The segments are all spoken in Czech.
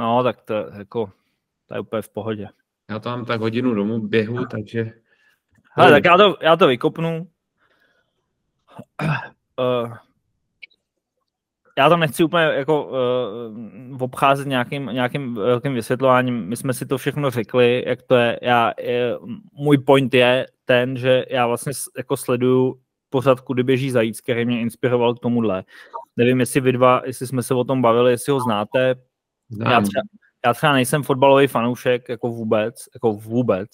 No, tak to, jako, to je úplně v pohodě. Já to mám tak hodinu domů běhu, takže... Hele, tak já to, já to vykopnu. Uh, já to nechci úplně jako uh, obcházet nějakým, nějakým velkým vysvětlováním. My jsme si to všechno řekli, jak to je. Já, je, můj point je ten, že já vlastně jako sleduju pořád, kudy běží zajíc, který mě inspiroval k tomuhle. Nevím, jestli vy dva, jestli jsme se o tom bavili, jestli ho znáte. Já třeba, já třeba nejsem fotbalový fanoušek, jako vůbec, jako vůbec.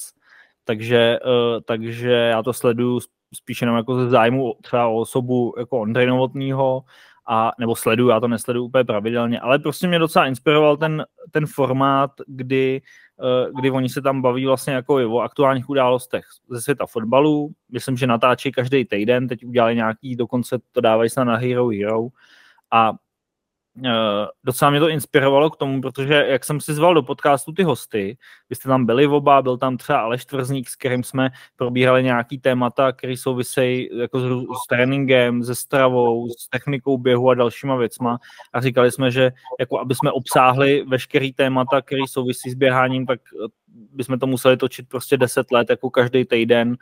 Takže, uh, takže já to sleduju spíš jenom jako ze zájmu třeba o osobu jako Ondrej Novotnýho, a, nebo sleduju, já to nesleduju úplně pravidelně, ale prostě mě docela inspiroval ten, ten formát, kdy, uh, kdy oni se tam baví vlastně jako o aktuálních událostech ze světa fotbalu. Myslím, že natáčí každý týden, teď udělali nějaký, dokonce to dávají se na Hero Hero a docela mě to inspirovalo k tomu, protože jak jsem si zval do podcastu ty hosty, vy jste tam byli oba, byl tam třeba Aleš Tvrzník, s kterým jsme probírali nějaký témata, které souvisejí jako s, s tréninkem, se stravou, s technikou běhu a dalšíma věcma a říkali jsme, že jako aby jsme obsáhli veškerý témata, které souvisí s běháním, tak eh, bychom to museli točit prostě 10 let, jako každý týden,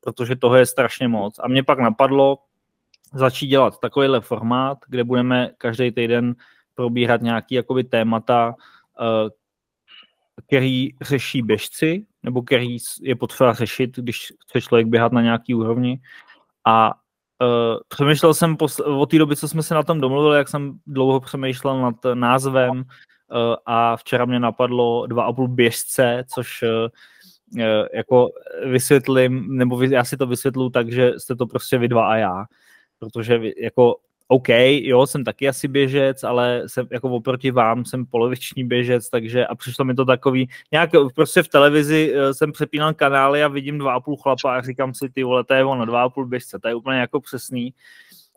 protože toho je strašně moc. A mě pak napadlo, začít dělat takovýhle formát, kde budeme každý týden probíhat nějaký jakoby témata, eh, který řeší běžci, nebo který je potřeba řešit, když chce člověk běhat na nějaký úrovni. A uh, přemýšlel jsem posl- od té doby, co jsme se na tom domluvili, jak jsem dlouho přemýšlel nad názvem uh, a včera mě napadlo dva a půl běžce, což uh, jako vysvětlím, nebo já si to vysvětlu tak, že jste to prostě vy dva a já protože jako OK, jo, jsem taky asi běžec, ale jsem jako oproti vám jsem poloviční běžec, takže a přišlo mi to takový, nějak prostě v televizi eh, jsem přepínal kanály a vidím dva a půl chlapa a říkám si, ty vole, to je ono, dva a půl běžce, to je úplně jako přesný.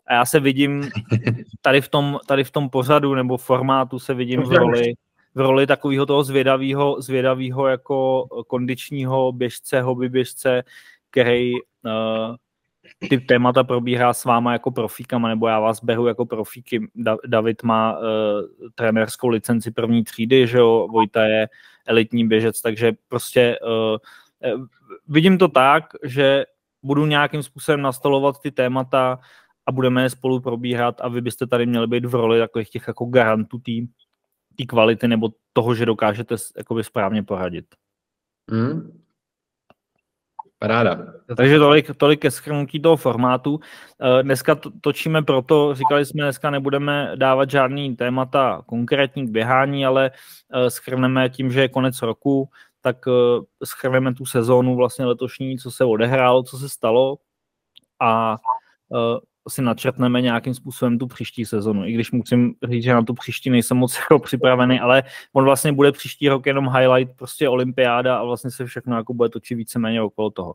A já se vidím tady v tom, tady v tom pořadu nebo formátu se vidím v roli, v roli takového toho zvědavého, zvědavého jako kondičního běžce, hobby běžce, který uh, ty témata probíhá s váma jako profíkama, nebo já vás beru jako profíky. David má uh, trenérskou licenci první třídy, že jo, Vojta je elitní běžec, takže prostě uh, vidím to tak, že budu nějakým způsobem nastolovat ty témata a budeme je spolu probíhat a vy byste tady měli být v roli takových těch jako garantů té kvality nebo toho, že dokážete správně poradit. Mm, Paráda. Takže tolik, tolik ke schrnutí toho formátu. Eh, dneska točíme proto, říkali jsme, dneska nebudeme dávat žádný témata konkrétní k běhání, ale eh, schrneme tím, že je konec roku, tak eh, schrneme tu sezónu vlastně letošní, co se odehrálo, co se stalo a si načrtneme nějakým způsobem tu příští sezonu. I když musím říct, že na tu příští nejsem moc jako připravený, ale on vlastně bude příští rok jenom highlight, prostě olympiáda a vlastně se všechno jako bude točit víceméně okolo toho.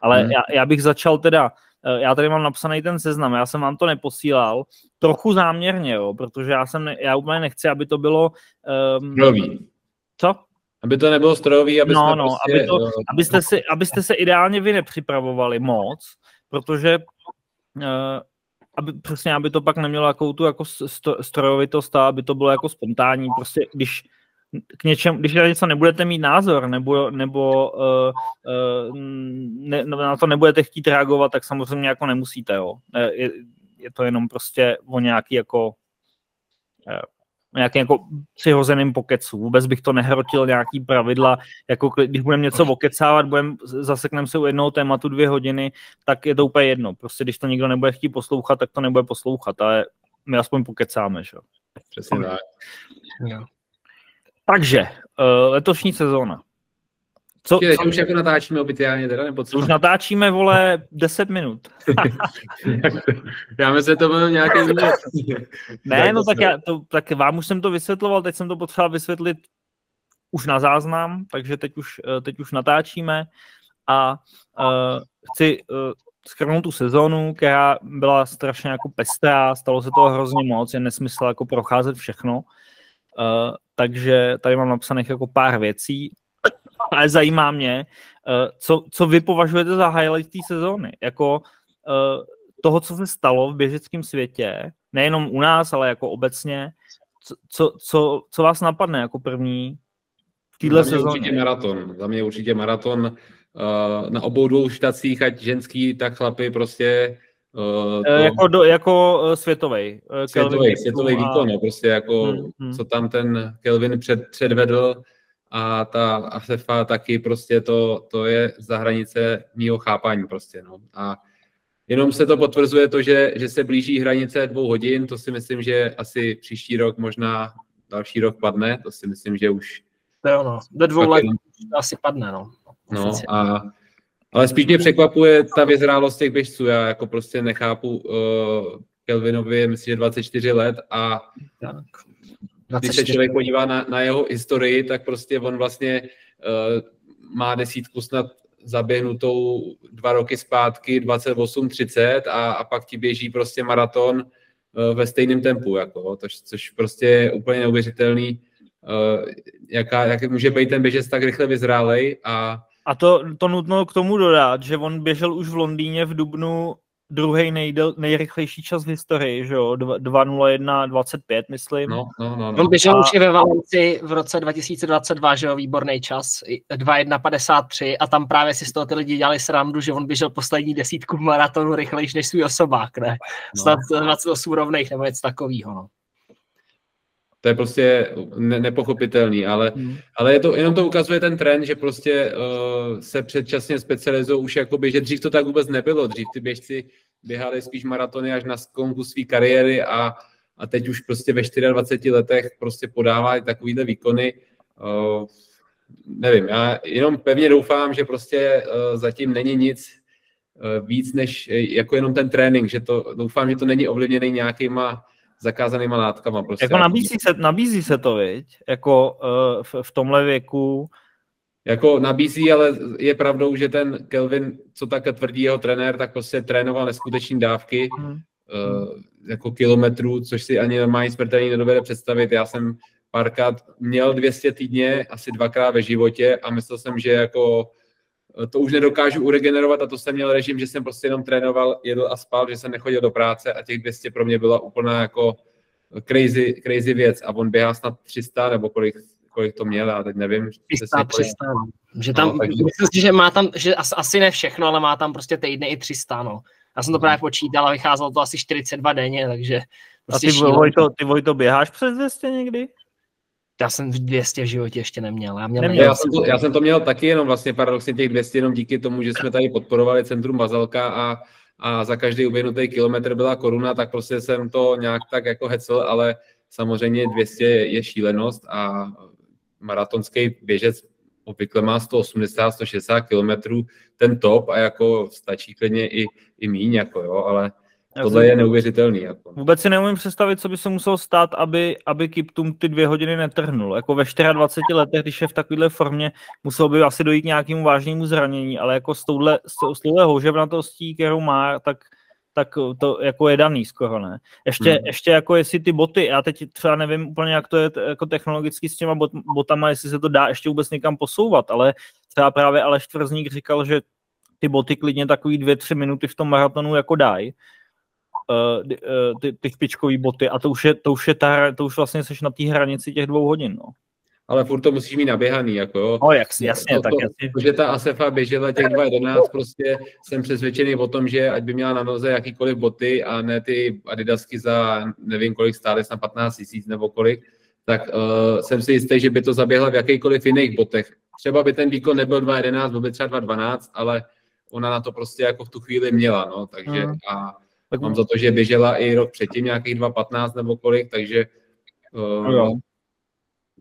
Ale hmm. já, já, bych začal teda, eh, já tady mám napsaný ten seznam, já jsem vám to neposílal, trochu záměrně, jo, protože já jsem, já úplně nechci, aby to bylo... Um, Nový. Co? Aby to nebylo strojový, aby no, no, prostě, aby to, abyste, si, abyste se ideálně vy nepřipravovali moc, protože aby, přesně, aby to pak nemělo jakou tu jako strojovitost a aby to bylo jako spontánní. Prostě když k něčem, když na něco nebudete mít názor nebo, nebo uh, uh, ne, na to nebudete chtít reagovat, tak samozřejmě jako nemusíte. Jo. Je, je to jenom prostě o nějaký jako nějakým jako přihozeným pokecu. Vůbec bych to nehrotil nějaký pravidla, jako když budeme něco okecávat, budeme, zasekneme se u jednoho tématu dvě hodiny, tak je to úplně jedno. Prostě když to nikdo nebude chtít poslouchat, tak to nebude poslouchat, ale my aspoň pokecáme, že? Přesně tak. Takže, uh, letošní sezóna. Co, Teď co? už jako natáčíme oficiálně teda, nebo co? Už natáčíme, vole, 10 minut. já myslím, že to bylo nějaké Ne, no tak, já, to, tak vám už jsem to vysvětloval, teď jsem to potřeboval vysvětlit už na záznam, takže teď už, eh, teď už natáčíme a uh, chci uh, schrnout tu sezónu, která byla strašně jako pestrá, stalo se toho hrozně moc, je nesmysl jako procházet všechno. Uh, takže tady mám napsaných jako pár věcí ale zajímá mě, eh, co, co vy považujete za highlight té sezóny. Jako eh, toho, co se stalo v běžeckém světě, nejenom u nás, ale jako obecně, co, co, co vás napadne jako první v téhle sezóně? určitě maraton. Za mě určitě maraton uh, na obou dvou štacích, ať ženský, tak chlapy prostě Uh, to... Jako, do, jako světový. Světový, světový výkon, a... no, prostě jako, hmm, hmm. co tam ten Kelvin před, předvedl a ta Asefa taky prostě to, to je za hranice mýho chápání prostě, no. A jenom se to potvrzuje to, že, že se blíží hranice dvou hodin, to si myslím, že asi příští rok, možná další rok padne, to si myslím, že už... To je ono, do dvou let asi padne, no. No a ale spíš mě překvapuje ta vyzrálost těch běžců. Já jako prostě nechápu uh, Kelvinovi, myslím, že 24 let a tak. Když se člověk podívá na, na jeho historii, tak prostě on vlastně uh, má desítku snad zaběhnutou dva roky zpátky, 28-30 a, a pak ti běží prostě maraton uh, ve stejném tempu, jako, to, což prostě je úplně neuvěřitelný, uh, jaká, jak může být ten běžec tak rychle vyzrálej a a to, to nutno k tomu dodat, že on běžel už v Londýně v Dubnu druhý nejdel, nejrychlejší čas v historii, že jo, 2.01.25, myslím. No, no, no, no. On běžel a... už i ve Valenci v roce 2022, že jo, výborný čas, 2.1.53 a tam právě si z toho ty lidi dělali srandu, že on běžel poslední desítku maratonu rychlejší než svůj osobák, ne? No. Snad 28 rovných nebo něco takového, no. To je prostě ne- nepochopitelný, ale, hmm. ale je to, jenom to ukazuje ten trend, že prostě uh, se předčasně specializují už jakoby, že dřív to tak vůbec nebylo. Dřív ty běžci běhali spíš maratony až na skonku své kariéry a, a teď už prostě ve 24 letech prostě podávají takovýhle výkony. Uh, nevím, já jenom pevně doufám, že prostě uh, zatím není nic uh, víc než jako jenom ten trénink, že to doufám, že to není ovlivněný nějakýma zakázanýma látkama. Prostě. Jako nabízí se, nabízí se to, viď? Jako uh, v, v tomhle věku. Jako nabízí, ale je pravdou, že ten Kelvin, co tak tvrdí jeho trenér, tak prostě trénoval neskutečné dávky, hmm. uh, jako kilometrů, což si ani normální sportovní nedovede představit. Já jsem párkrát měl 200 týdně, asi dvakrát ve životě a myslel jsem, že jako to už nedokážu uregenerovat a to jsem měl režim, že jsem prostě jenom trénoval, jedl a spal, že jsem nechodil do práce a těch 200 pro mě byla úplná jako crazy, crazy věc a on běhá snad 300 nebo kolik, kolik to měl, a teď nevím. 300, 300, no. Že tam, no, takže... myslím si, že má tam, že asi ne všechno, ale má tam prostě týdny i 300, no. Já jsem to právě počítal a vycházelo to asi 42 denně, takže prostě A ty, Vojto, ty Vojto, běháš přes 200 někdy? Já jsem 200 v životě ještě neměl. Já, měl neměl. Já, jsem to, já jsem to měl taky jenom vlastně paradoxně těch 200 jenom díky tomu, že jsme tady podporovali Centrum Bazalka a, a za každý uběhnutý kilometr byla koruna, tak prostě jsem to nějak tak jako hecel, ale samozřejmě 200 je šílenost a maratonský běžec obvykle má 180, 160 kilometrů ten top a jako stačí klidně i, i míň, jako jo, ale Tohle je neuvěřitelný. Jako. Vůbec si neumím představit, co by se muselo stát, aby, aby Kiptum ty dvě hodiny netrhnul. Jako ve 24 letech, když je v takovéhle formě, muselo by asi dojít k nějakému vážnému zranění, ale jako s touhle, s touhle houževnatostí, kterou má, tak, tak to jako je daný skoro, ne? Ještě, hmm. ještě jako jestli ty boty, já teď třeba nevím úplně, jak to je jako technologicky s těma bot, botama, jestli se to dá ještě vůbec někam posouvat, ale třeba právě Aleš Tvrzník říkal, že ty boty klidně takový dvě, tři minuty v tom maratonu jako dají, uh, ty, ty špičkové boty a to už je, to už je ta, to už vlastně seš na té hranici těch dvou hodin, no. Ale furt to musíš mít naběhaný, jako jo. No, jak, jasně, to, tak jasně. To, že ta Asefa běžela těch 2.11, prostě jsem přesvědčený o tom, že ať by měla na noze jakýkoliv boty a ne ty Adidasky za nevím kolik stály, na 15 tisíc nebo kolik, tak uh, jsem si jistý, že by to zaběhla v jakýkoliv jiných botech. Třeba by ten výkon nebyl 2.11, byl by třeba 2.12, ale ona na to prostě jako v tu chvíli měla, no, takže mm. a tak mám za to, že běžela i rok předtím nějakých 2.15 nebo kolik, takže uh, no.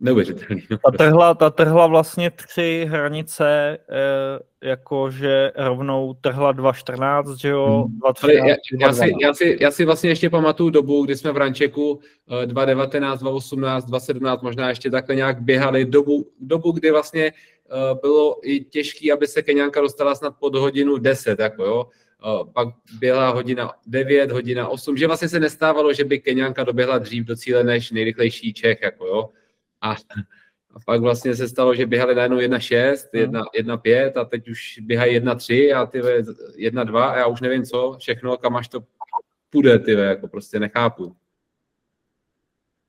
neuvěřitelný. No. Ta trhla, ta trhla vlastně tři hranice, eh, jakože rovnou trhla 2.14, že jo? 2.13, hmm. já, já, si, já, si, já si vlastně ještě pamatuju dobu, kdy jsme v Rančeku 2.19, 2.18, 2.17 možná ještě takhle nějak běhali, dobu, dobu kdy vlastně uh, bylo i těžké, aby se Keňanka dostala snad pod hodinu 10, jako jo pak byla hodina 9, hodina 8, že vlastně se nestávalo, že by Keňanka doběhla dřív do cíle než nejrychlejší Čech, jako jo. A, a pak vlastně se stalo, že běhali najednou 1.6, 1.5 a teď už běhají 1.3 a ty 1.2 a já už nevím co, všechno, kam až to půjde, ty jako prostě nechápu.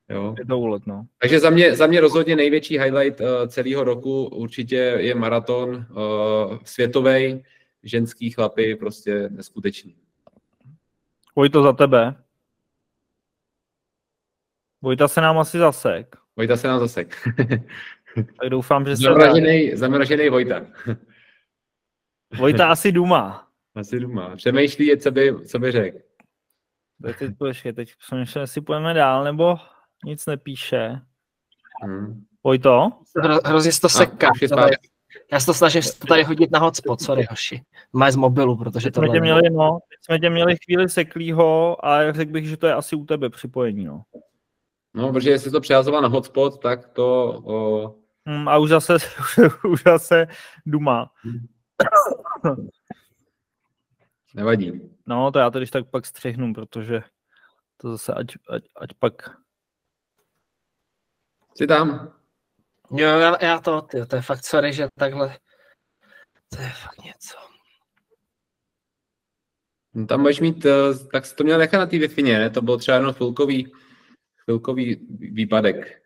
Jo. Je to úlet, no. Takže za mě, za mě rozhodně největší highlight uh, celého roku určitě je maraton uh, světový, ženský chlapy, prostě neskutečný. Vojto za tebe. Vojta se nám asi zasek. Vojta se nám zasek. tak doufám, že se... Zamražený, zamražený Vojta. Vojta asi duma. Asi duma. Přemýšlí, co by, co by řekl. Teď, počkej, teď přemýšlím, jestli půjdeme dál, nebo nic nepíše. Hmm. Vojto? Hro, hrozně to seká. Já se to snažím to tady hodit na hotspot, sorry, hoši. Má z mobilu, protože to. Jsme tě měli, no, jsme tě měli chvíli seklýho a řekl bych, že to je asi u tebe připojení, no. No, protože jestli to přihazoval na hotspot, tak to... O... Hmm, a už zase, už zase duma. Nevadí. No, to já to tak pak střihnu, protože to zase ať, ať, ať pak... Jsi tam? Jo, já, já to, tyjo, to je fakt sorry, že takhle, to je fakt něco. No, tam budeš mít, eh, tak jsi to měl nechat na té wi ne? To byl třeba jenom chvilkový, chvilkový výpadek.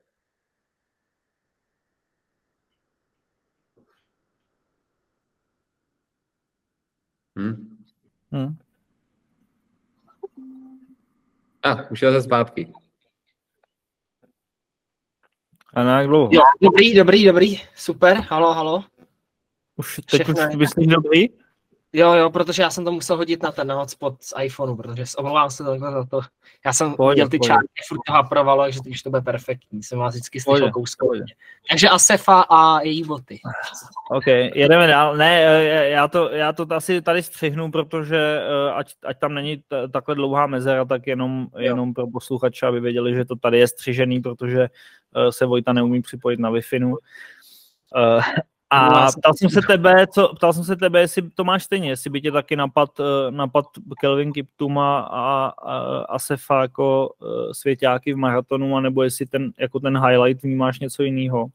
Hm? Hmm. A, ah, už je zase zpátky. A na jak dlouho? Jo, dobrý, dobrý, dobrý, super, halo, halo. Už teď Všechno už myslíš dobrý? Jo, jo, protože já jsem to musel hodit na ten hotspot z iPhoneu, protože omlouvám se takhle za to. Já jsem pojde, viděl ty čárky, furt to haprovalo, takže už to bude perfektní. Jsem vás vždycky slyšel kouskově. Takže Asefa a její boty. OK, jedeme dál. Ne, já to, já to asi tady střihnu, protože eh, ať, ať tam není t- takhle dlouhá mezera, tak jenom, jenom pro posluchače, aby věděli, že to tady je střižený, protože eh, se Vojta neumí připojit na. Uh, a ptal jsem se tebe, co, ptal jsem se tebe, jestli to máš stejně, jestli by tě taky napad, eh, napad Kelvin Kiptuma a, a Asefa jako uh, svěťáky v maratonu, anebo jestli ten, jako ten highlight vnímáš něco jiného?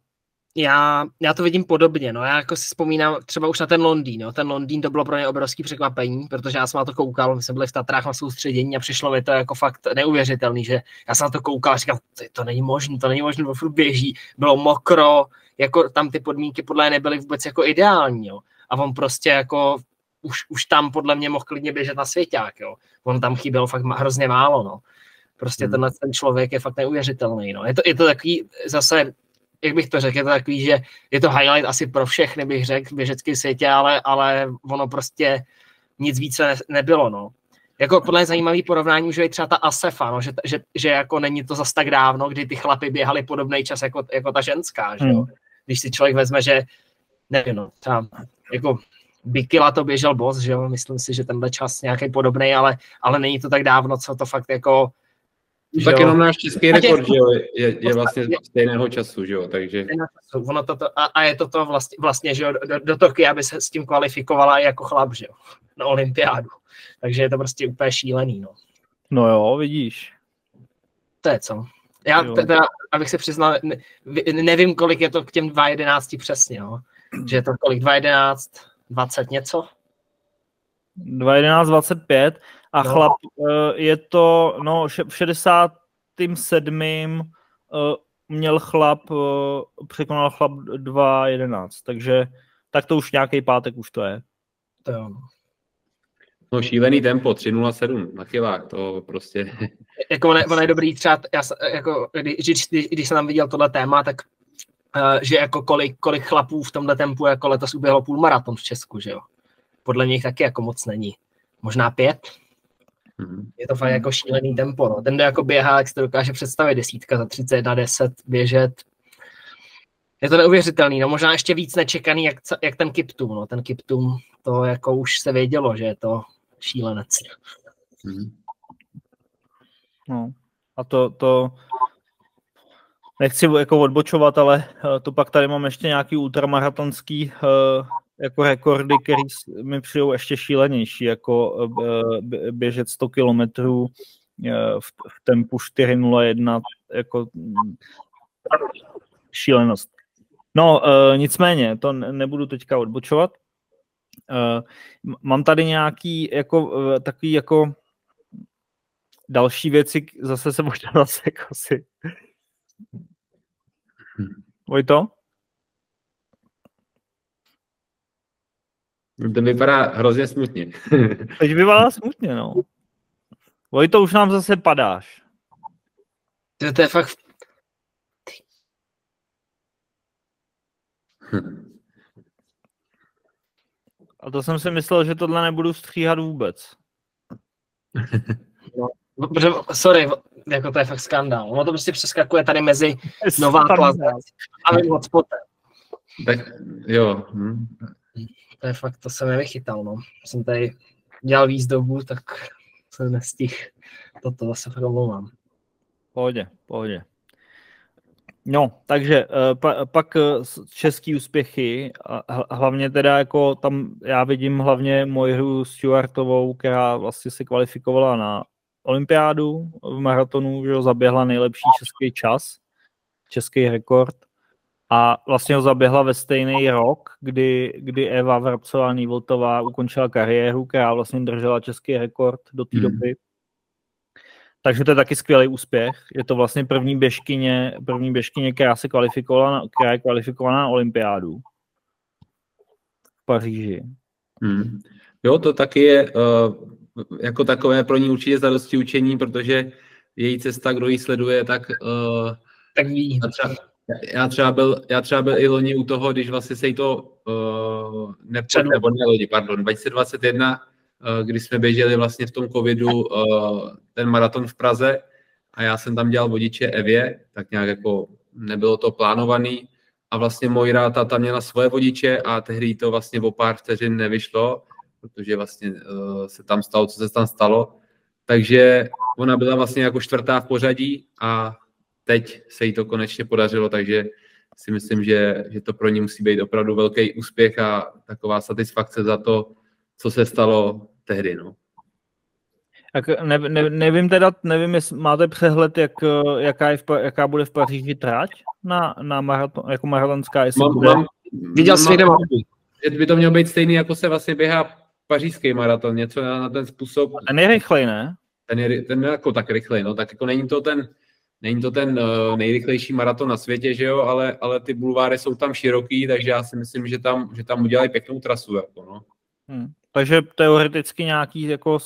Já, já to vidím podobně, no já jako si vzpomínám třeba už na ten Londýn, no. ten Londýn to bylo pro mě obrovský překvapení, protože já jsem na to koukal, my jsme byli v Tatrách na soustředění a přišlo mi to jako fakt neuvěřitelný, že já jsem na to koukal a říkal, to, to není možné, to není možné, furt běží, bylo mokro, jako tam ty podmínky podle mě nebyly vůbec jako ideální, jo. A on prostě jako už, už tam podle mě mohl klidně běžet na svěťák, jo. On tam chyběl fakt hrozně málo, no. Prostě hmm. tenhle ten člověk je fakt neuvěřitelný, no. Je to, je to takový zase jak bych to řekl, je to takový, že je to highlight asi pro všechny, bych řekl, v běžeckém světě, ale, ale ono prostě nic více ne, nebylo, no. Jako podle mě zajímavý porovnání už je třeba ta Asefa, no, že, že, že, jako není to zas tak dávno, kdy ty chlapy běhali podobný čas jako, jako ta ženská, že jo. Hmm když si člověk vezme, že nevím, no, třeba jako Bikila to běžel boss, že jo, myslím si, že tenhle čas nějaký podobný, ale, ale není to tak dávno, co to fakt jako tak jenom náš český rekord, že jo, je, je vlastně stejného času, že jo, takže... Ono to, a, a je to to vlastně, vlastně že jo, do, do Tokia, aby se s tím kvalifikovala i jako chlap, že jo, na olympiádu. Takže je to prostě úplně šílený, no. No jo, vidíš. To je co. Já teda, abych se přiznal, nevím, kolik je to k těm 2.11 přesně, no. Že je to kolik, 2.11, 20 něco? 2.11, 25 a no. chlap eh, je to, no, v 67. Eh, měl chlap, eh, překonal chlap 2.11, takže tak to už nějaký pátek už to je. To jo. No šílený tempo, 3.07 na kilách, to prostě... Jako on je, on je dobrý třeba, já, jako, když, když, když jsem tam viděl tohle téma, tak uh, že jako kolik, kolik chlapů v tomhle tempu jako letos uběhlo půlmaraton v Česku, že jo. Podle mě taky jako moc není. Možná pět. Mm-hmm. Je to fakt jako šílený tempo, no. Ten, kdo jako běhá, jak si to dokáže představit, desítka za 31, 10, běžet. Je to neuvěřitelný, no možná ještě víc nečekaný, jak, jak ten Kiptum, no. Ten Kiptum, to jako už se vědělo, že je to šílenec. Mm-hmm. No. A to, to nechci jako odbočovat, ale eh, to pak tady mám ještě nějaký ultramaratonský uh, jako rekordy, které mi přijdou ještě šílenější, jako uh, běžet 100 kilometrů v, v tempu 4.01, jako šílenost. No, nicméně, to nebudu teďka odbočovat. Uh, mám tady nějaký jako, uh, takový jako další věci, zase se možná zase jako si Vojto? To vypadá hrozně smutně. Teď vypadá smutně, no. Vojto, už nám zase padáš. To, to je fakt... A to jsem si myslel, že tohle nebudu stříhat vůbec. No, protože, sorry, jako to je fakt skandál. Ono to prostě přeskakuje tady mezi Nová Plaza a mým hotspotem. Tak jo. Hm. To je fakt, to jsem nevychytal, no. Jsem tady dělal výzdobu, tak jsem nestihl. Toto se fakt omlouvám. Pohodě, pohodě. No, takže eh, pa, pak eh, český úspěchy, hlavně teda jako tam já vidím hlavně moji hru Stuartovou, která vlastně se kvalifikovala na olympiádu v maratonu, že ho zaběhla nejlepší český čas, český rekord a vlastně ho zaběhla ve stejný rok, kdy, kdy Eva Vrabcová Nývoltová ukončila kariéru, která vlastně držela český rekord do té hmm. Takže to je taky skvělý úspěch. Je to vlastně první běžkyně, první běžkyně která se kvalifikovala, na, která je kvalifikovaná na olympiádu v Paříži. Hmm. Jo, to taky je uh, jako takové pro ní určitě zadosti učení, protože její cesta, kdo ji sleduje, tak, uh, tak ví. Já třeba, já třeba, byl, já třeba byl i loni u toho, když vlastně se jí to uh, nepřed, nebo ne loni, pardon, 2021, uh, kdy jsme běželi vlastně v tom covidu uh, ten maraton v Praze a já jsem tam dělal vodiče Evě, tak nějak jako nebylo to plánovaný a vlastně Mojra ta tam měla svoje vodiče a tehdy to vlastně o pár vteřin nevyšlo protože vlastně uh, se tam stalo, co se tam stalo. Takže ona byla vlastně jako čtvrtá v pořadí a teď se jí to konečně podařilo, takže si myslím, že, že to pro ní musí být opravdu velký úspěch a taková satisfakce za to, co se stalo tehdy. No. Jak ne, ne, nevím teda, nevím, jestli máte přehled, jak, jaká, je v, jaká bude v Paříži trať na, na maraton, jako maratonská, jestli mám. Mám, Viděl jsi že by to mělo být stejný, jako se vlastně běhá pařížský maraton, něco na, na ten způsob. Ten je rychlej, ne? Ten je, ten je jako tak rychlej, no, tak jako není to ten, není to ten uh, nejrychlejší maraton na světě, že jo, ale, ale ty bulváry jsou tam široký, takže já si myslím, že tam, že tam udělají pěknou trasu, jako no. Hmm. Takže teoreticky nějaký jako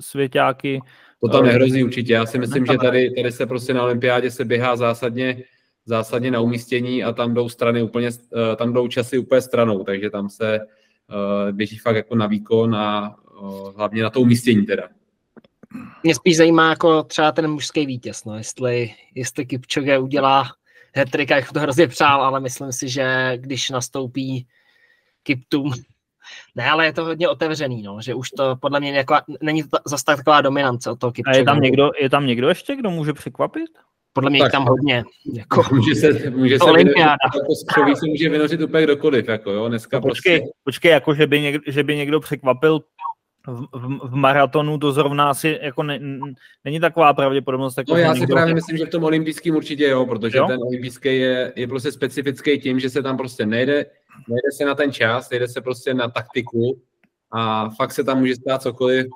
svěťáky. To tam nehrozí určitě. Já si myslím, že tady, tady se prostě na olympiádě se běhá zásadně, zásadně na umístění a tam jdou strany úplně, eh, tam jdou časy úplně stranou, takže tam se, uh, běží fakt jako na výkon a hlavně na to umístění teda. Mě spíš zajímá jako třeba ten mužský vítěz, no, jestli, jestli Kipchoge udělá hetrika, jak to hrozně přál, ale myslím si, že když nastoupí Kiptum, ne, ale je to hodně otevřený, no, že už to podle mě jako, není to zase taková dominance od toho Kipchoge. A je tam, někdo, je tam někdo ještě, kdo může překvapit? Podle mě tak, tam hodně. Jako, může se, může se vynořit, jako z se může vynořit úplně kdokoliv. Jako, jo, dneska no, počkej, prostě... počkej, jako že by, někdo, že by někdo překvapil v, v, v maratonu, to zrovna asi jako ne, není taková pravděpodobnost. Jako, no já si právě myslím, že v tom olympijském určitě jo, protože jo? ten olympijský je, je prostě specifický tím, že se tam prostě nejde, nejde se na ten čas, nejde se prostě na taktiku a fakt se tam může stát cokoliv.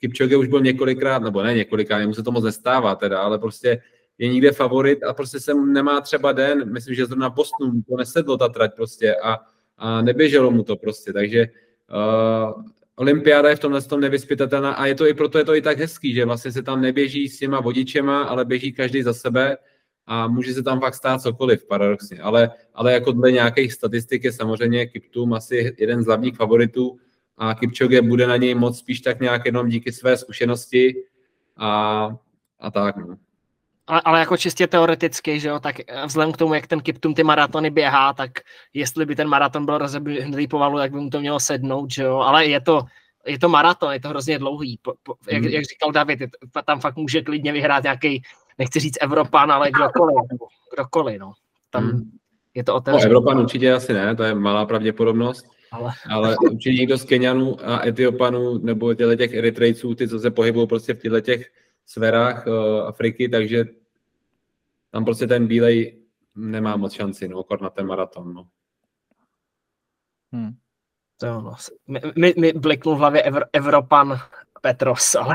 Kipchoge už byl několikrát, nebo ne několikrát, mu se to moc nestává teda, ale prostě je někde favorit a prostě se nemá třeba den, myslím, že zrovna Bostonu to nesedlo ta trať prostě a, a neběželo mu to prostě, takže uh, olympiáda je v tomhle tom nevyspytatelná a je to i proto je to i tak hezký, že vlastně se tam neběží s těma vodičema, ale běží každý za sebe a může se tam fakt stát cokoliv, paradoxně. Ale, ale jako dle nějakých statistik je samozřejmě Kiptum asi jeden z hlavních favoritů a Kipchoge bude na něj moc spíš tak nějak jenom díky své zkušenosti a, a tak. No ale, ale jako čistě teoreticky, že jo, tak vzhledem k tomu, jak ten Kiptum ty maratony běhá, tak jestli by ten maraton byl rozeběhlý pomalu, tak by mu to mělo sednout, že jo, ale je to, je to maraton, je to hrozně dlouhý. Po, po, jak, hmm. jak říkal David, je, tam fakt může klidně vyhrát nějaký, nechci říct Evropan, ale kdokoliv, nebo kdokoliv, no. Tam hmm. je to otevřené. No, Evropan určitě asi ne, to je malá pravděpodobnost. Ale, ale určitě někdo z Kenianů a Etiopanů nebo těch Eritrejců, ty, co se pohybují prostě v těchto těch sférách uh, Afriky, takže tam prostě ten bílej nemá moc šanci, no, na ten maraton, no. Hmm. To jo, no. Mi, mi bliknul v hlavě Evr, Evropan Petros, ale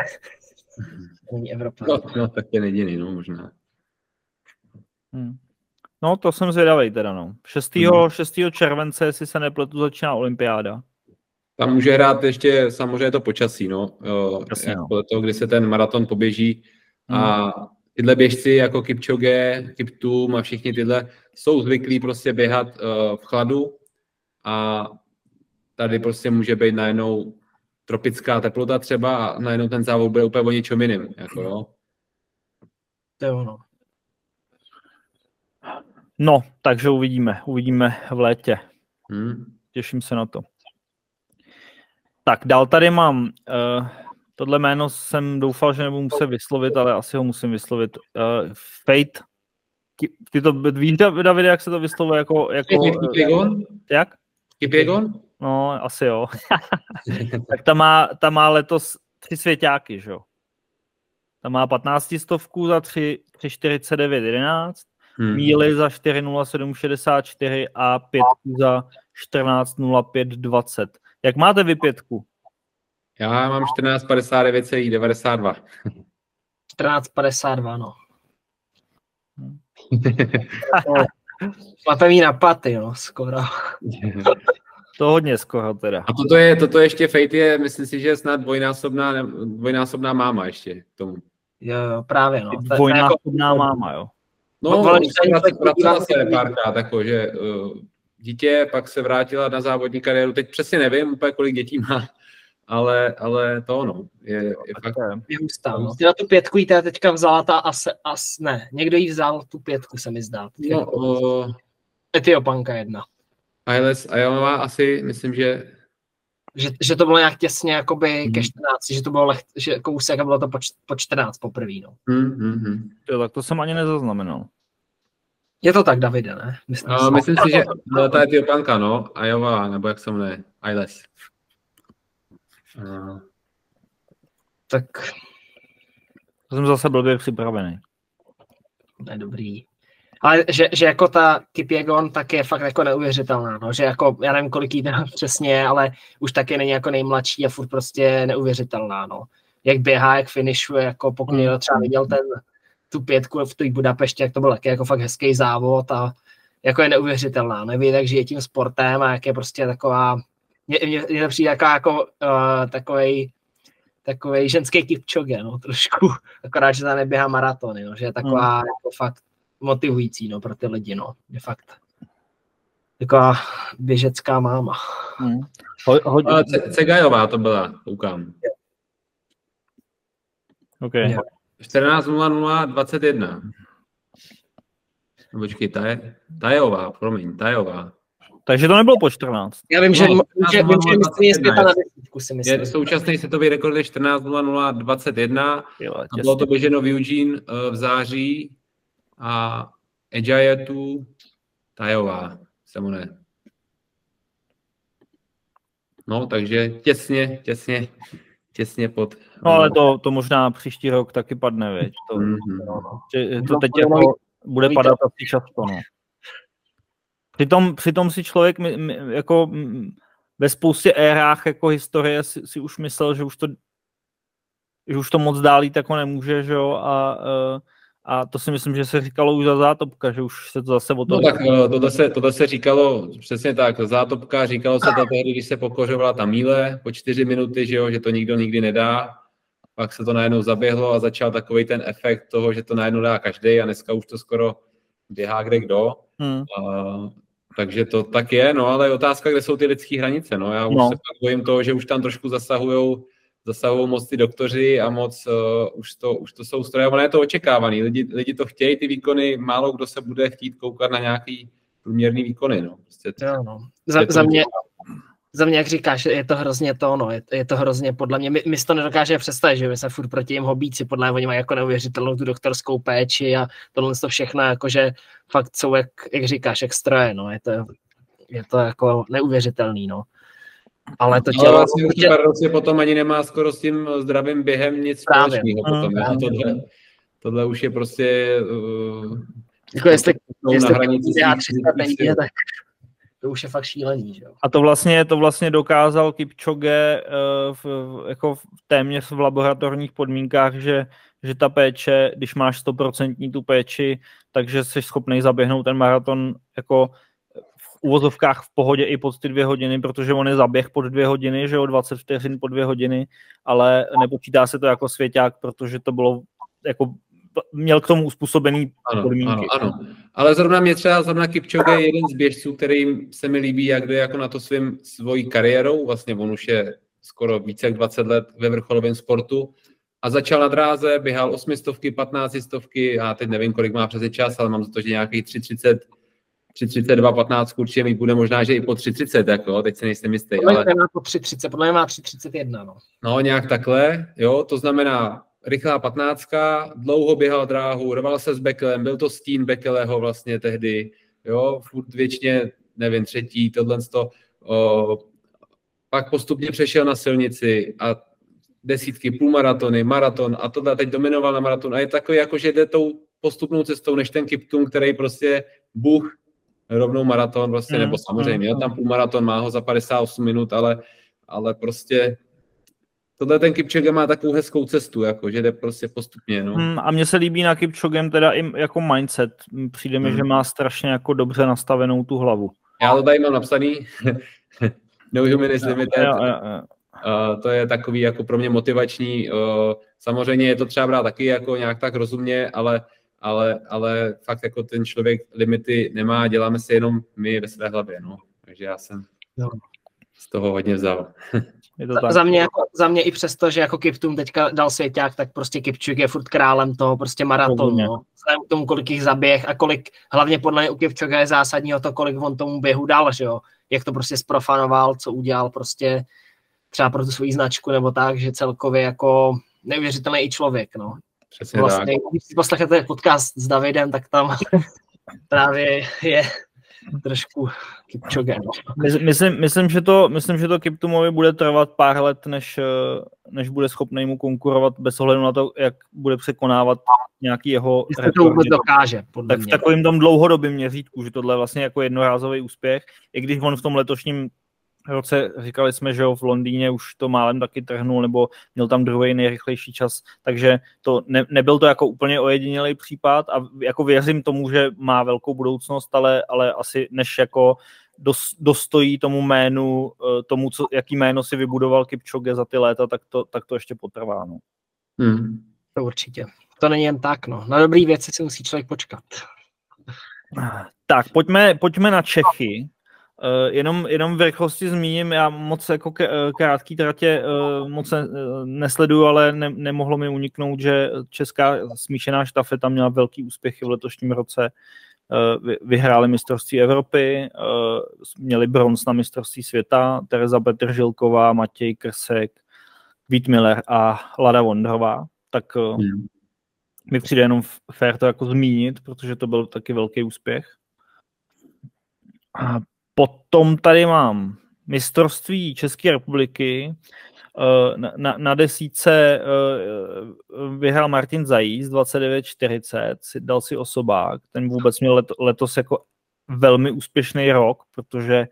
není Evropan. No, no tak je jediný, no, možná. Hmm. No, to jsem zvědavý teda, no. 6. Hmm. 6. července, jestli se nepletu, začíná olympiáda. Tam může hrát ještě samozřejmě to počasí, no. Jasně, no. Podle toho, kdy se ten maraton poběží. Hmm. A tyhle běžci jako Kipchoge, Kiptum a všichni tyhle jsou zvyklí prostě běhat uh, v chladu a tady prostě může být najednou tropická teplota třeba a najednou ten závod bude úplně o něčem jiným. Jako, no. To je ono. No, takže uvidíme. Uvidíme v létě. Hmm. Těším se na to. Tak, dál tady mám. Uh, tohle jméno jsem doufal, že nebudu muset vyslovit, ale asi ho musím vyslovit. Uh, Fate. Ty to víš, Davide, jak se to vyslovuje? Jako, jako, Kipiegon? Jak? Kipiegon? No, asi jo. tak ta má, ta má letos tři svěťáky, že jo? Ta má 15 stovku za 3,49,11, hmm. míly za 4,07,64 a pětku za 14,05,20. Jak máte vy pětku? Já mám 14,59,92. 14,52, no. Máte mi na paty, no, skoro. To hodně skoro teda. A toto je, toto ještě Fate je, myslím si, že je snad dvojnásobná, dvojnásobná máma ještě tomu. Jo, jo, právě no. Dvojnásobná jako... máma, jo. No, no vracela se párkrát, jako, že uh, dítě, pak se vrátila na závodní kariéru, teď přesně nevím úplně, kolik dětí má, ale, ale to ono, je, je fakt... Je hustá, no. Ty na tu pětku jí teda teďka vzala ta as, as, ne, někdo jí vzal tu pětku, se mi zdá. No, uh, Etiopanka jedna. Ailes Ayalova asi, myslím, že že, že to bylo nějak těsně jakoby mm. ke 14, že to bylo leh, že kousek a bylo to po, po 14 poprvé, no. Mm-hmm. Jo, tak to jsem ani nezaznamenal. Je to tak, Davide, ne? Myslím, uh, myslím si, že no, ta Etiopanka, no, Ayova, nebo jak se jmenuje, Ailes. Uh. Tak. To jsem zase blbě připravený. To je dobrý. Ale že, že jako ta Kipiegon tak je fakt jako neuvěřitelná, no, že jako, já nevím, kolik jí přesně, ale už taky není jako nejmladší a furt prostě neuvěřitelná, no. Jak běhá, jak finišuje, jako pokud někdo třeba mm. viděl ten, tu pětku v té Budapešti, jak to byl taky jako fakt hezký závod a jako je neuvěřitelná, neví, takže je tím sportem a jak je prostě taková, mně, mně to přijde jako, jako uh, takovej, takový ženský Kipchoge, no, trošku, akorát, že ta neběhá maratony, no, že je taková hmm. jako fakt motivující no, pro ty lidi, no, de fakt. Taková běžecká máma. Hmm. Ho, ho, Cegajová to byla, koukám. OK. 14.00.21. Počkej, ta je, Tajová, promiň, Tajová. Takže to nebylo po 14. Já vím, že, no, že, vím, že je zpěta na desítku, si myslím. Je, současný světový rekord je 14.00.21 a bylo to běženo v Eugene uh, v září a Ejayetu Tajová se jmenuje. No, takže těsně, těsně, těsně pod. No ale to, to možná příští rok taky padne, veď. To, mm-hmm. že to teď jako bude padat asi často, no. Přitom, přitom si člověk jako ve spoustě érách jako historie si, si už myslel, že už to že už to moc dálít jako nemůže, že jo, a uh, a to si myslím, že se říkalo už za zátopka, že už se to zase o to... No tak eh, tohle se, tohle se říkalo přesně tak, zátopka, říkalo se to tehdy, když se pokořovala ta míle po čtyři minuty, že, jo, že to nikdo nikdy nedá. Pak se to najednou zaběhlo a začal takový ten efekt toho, že to najednou dá každý a dneska už to skoro běhá kde kdo. Hmm. A, takže to tak je, no ale je otázka, kde jsou ty lidské hranice. No. Já už no. se bojím toho, že už tam trošku zasahujou zasahují moc ty doktoři a moc uh, už, to, už to jsou stroje, ale je to očekávaný. Lidi, lidi to chtějí, ty výkony, málo kdo se bude chtít koukat na nějaký průměrný výkony. No. Prostě to, jo, no. Za, za, mě, za mě, jak říkáš, je to hrozně to, no, je, je to hrozně podle mě, my, my si to nedokážeme představit, že my se furt proti jim hobíci, podle mě oni mají jako neuvěřitelnou tu doktorskou péči a tohle to všechno, jakože fakt jsou, jak, jak říkáš, jak stroje, no, je to, je to jako neuvěřitelný, no. Ale to tělo... Ale vlastně určitě... paradoxně potom ani nemá skoro s tím zdravým během nic Právě. společného. Potom, mm, tohle, tohle už je prostě... Uh, jako jestli, jestli já 300 denně, tak to už je fakt šílený. Že jo? A to vlastně, to vlastně dokázal Kipchoge uh, v, jako v téměř v laboratorních podmínkách, že, že ta péče, když máš 100% tu péči, takže jsi schopný zaběhnout ten maraton jako v uvozovkách v pohodě i pod ty dvě hodiny, protože on je zaběh pod dvě hodiny, že o 20 vteřin po dvě hodiny, ale nepočítá se to jako svěťák, protože to bylo jako měl k tomu uspůsobený ano, podmínky. Ano, ano. Ale zrovna mě třeba zrovna Kipchoge je jeden z běžců, který se mi líbí, jak jde jako na to svým, svojí kariérou. Vlastně on už je skoro více jak 20 let ve vrcholovém sportu a začal na dráze, běhal 8 stovky, 15 stovky, já teď nevím, kolik má přes čas, ale mám za to, že nějakých 330 332, 15 určitě mít bude možná, že i po 330, jako, teď se nejsem jistý. Podle ale... má po 330, podle mě má 331, no. No, nějak takhle, jo, to znamená rychlá 15, dlouho běhal dráhu, rval se s Bekelem, byl to stín Bekeleho vlastně tehdy, jo, furt věčně, nevím, třetí, tohle to, o, pak postupně přešel na silnici a desítky, půlmaratony, maraton a tohle teď dominoval na maraton a je takový, jako že jde tou postupnou cestou, než ten Kiptum, který prostě Bůh rovnou maraton, vlastně, mm, nebo samozřejmě, mm, tam půlmaraton má ho za 58 minut, ale, ale prostě tohle ten Kipchoge má takovou hezkou cestu, jako, že jde prostě postupně. No. Hmm, a mně se líbí na Kipchogem teda i jako mindset. Přijde mi, hmm. že má strašně jako dobře nastavenou tu hlavu. Já to tady mám napsaný. no Human is Limited. Ja. Uh, to je takový jako pro mě motivační. Uh, samozřejmě je to třeba brát taky jako nějak tak rozumně, ale, ale, ale fakt jako ten člověk limity nemá, děláme se jenom my ve své hlavě. No. Takže já jsem no. z toho hodně vzal. Je to tak. Za, mě, jako, za mě i přesto, že jako Kiptum teďka dal svěťák, tak prostě Kipčuk je furt králem toho prostě maratonu. No. Vzhledem k tomu, kolik jich zaběh a kolik, hlavně podle mě u Kipčuka je zásadní o to, kolik on tomu běhu dal, že jo. Jak to prostě sprofanoval, co udělal prostě třeba pro tu svoji značku nebo tak, že celkově jako neuvěřitelný i člověk, no. Přesně vlastně, tak. Když si poslechnete podcast s Davidem, tak tam právě je trošku Kipchoge. No. Myslím, myslím, že to, myslím, že to Kiptumovi bude trvat pár let, než, eh, než bude schopný mu konkurovat bez ohledu na to, jak bude překonávat nějaký jeho Jestli to vůbec dokáže. Tak v takovém tom dlouhodobém měřítku, že tohle je vlastně jako jednorázový úspěch, i když on v tom letošním roce říkali jsme, že jo, v Londýně už to málem taky trhnul, nebo měl tam druhý nejrychlejší čas, takže to ne, nebyl to jako úplně ojedinělý případ a jako věřím tomu, že má velkou budoucnost, ale, ale asi než jako dos, dostojí tomu jménu, eh, tomu, co, jaký jméno si vybudoval Kipchoge za ty léta, tak to, tak to ještě potrvá. No. Hmm. To určitě. To není jen tak, no. Na dobrý věci si musí člověk počkat. Tak, pojďme, pojďme na Čechy. Uh, jenom, jenom v rychlosti zmíním, já moc jako eh, krátký tratě uh, moc ne, nesleduju, ale ne, nemohlo mi uniknout, že česká smíšená štafeta měla velký úspěchy v letošním roce. Vy, vyhráli mistrovství Evropy, měli bronz na mistrovství světa, Tereza Petržilková, Matěj Krsek, Vít Miller a Lada Vondrová. Tak hmm. mi přijde jenom fér to jako zmínit, protože to byl taky velký úspěch. A Potom tady mám mistrovství České republiky. Eh, na, na, na desíce eh, vyhrál Martin Zajíc 29-40, dal si osobák. Ten vůbec měl let, letos jako velmi úspěšný rok, protože eh,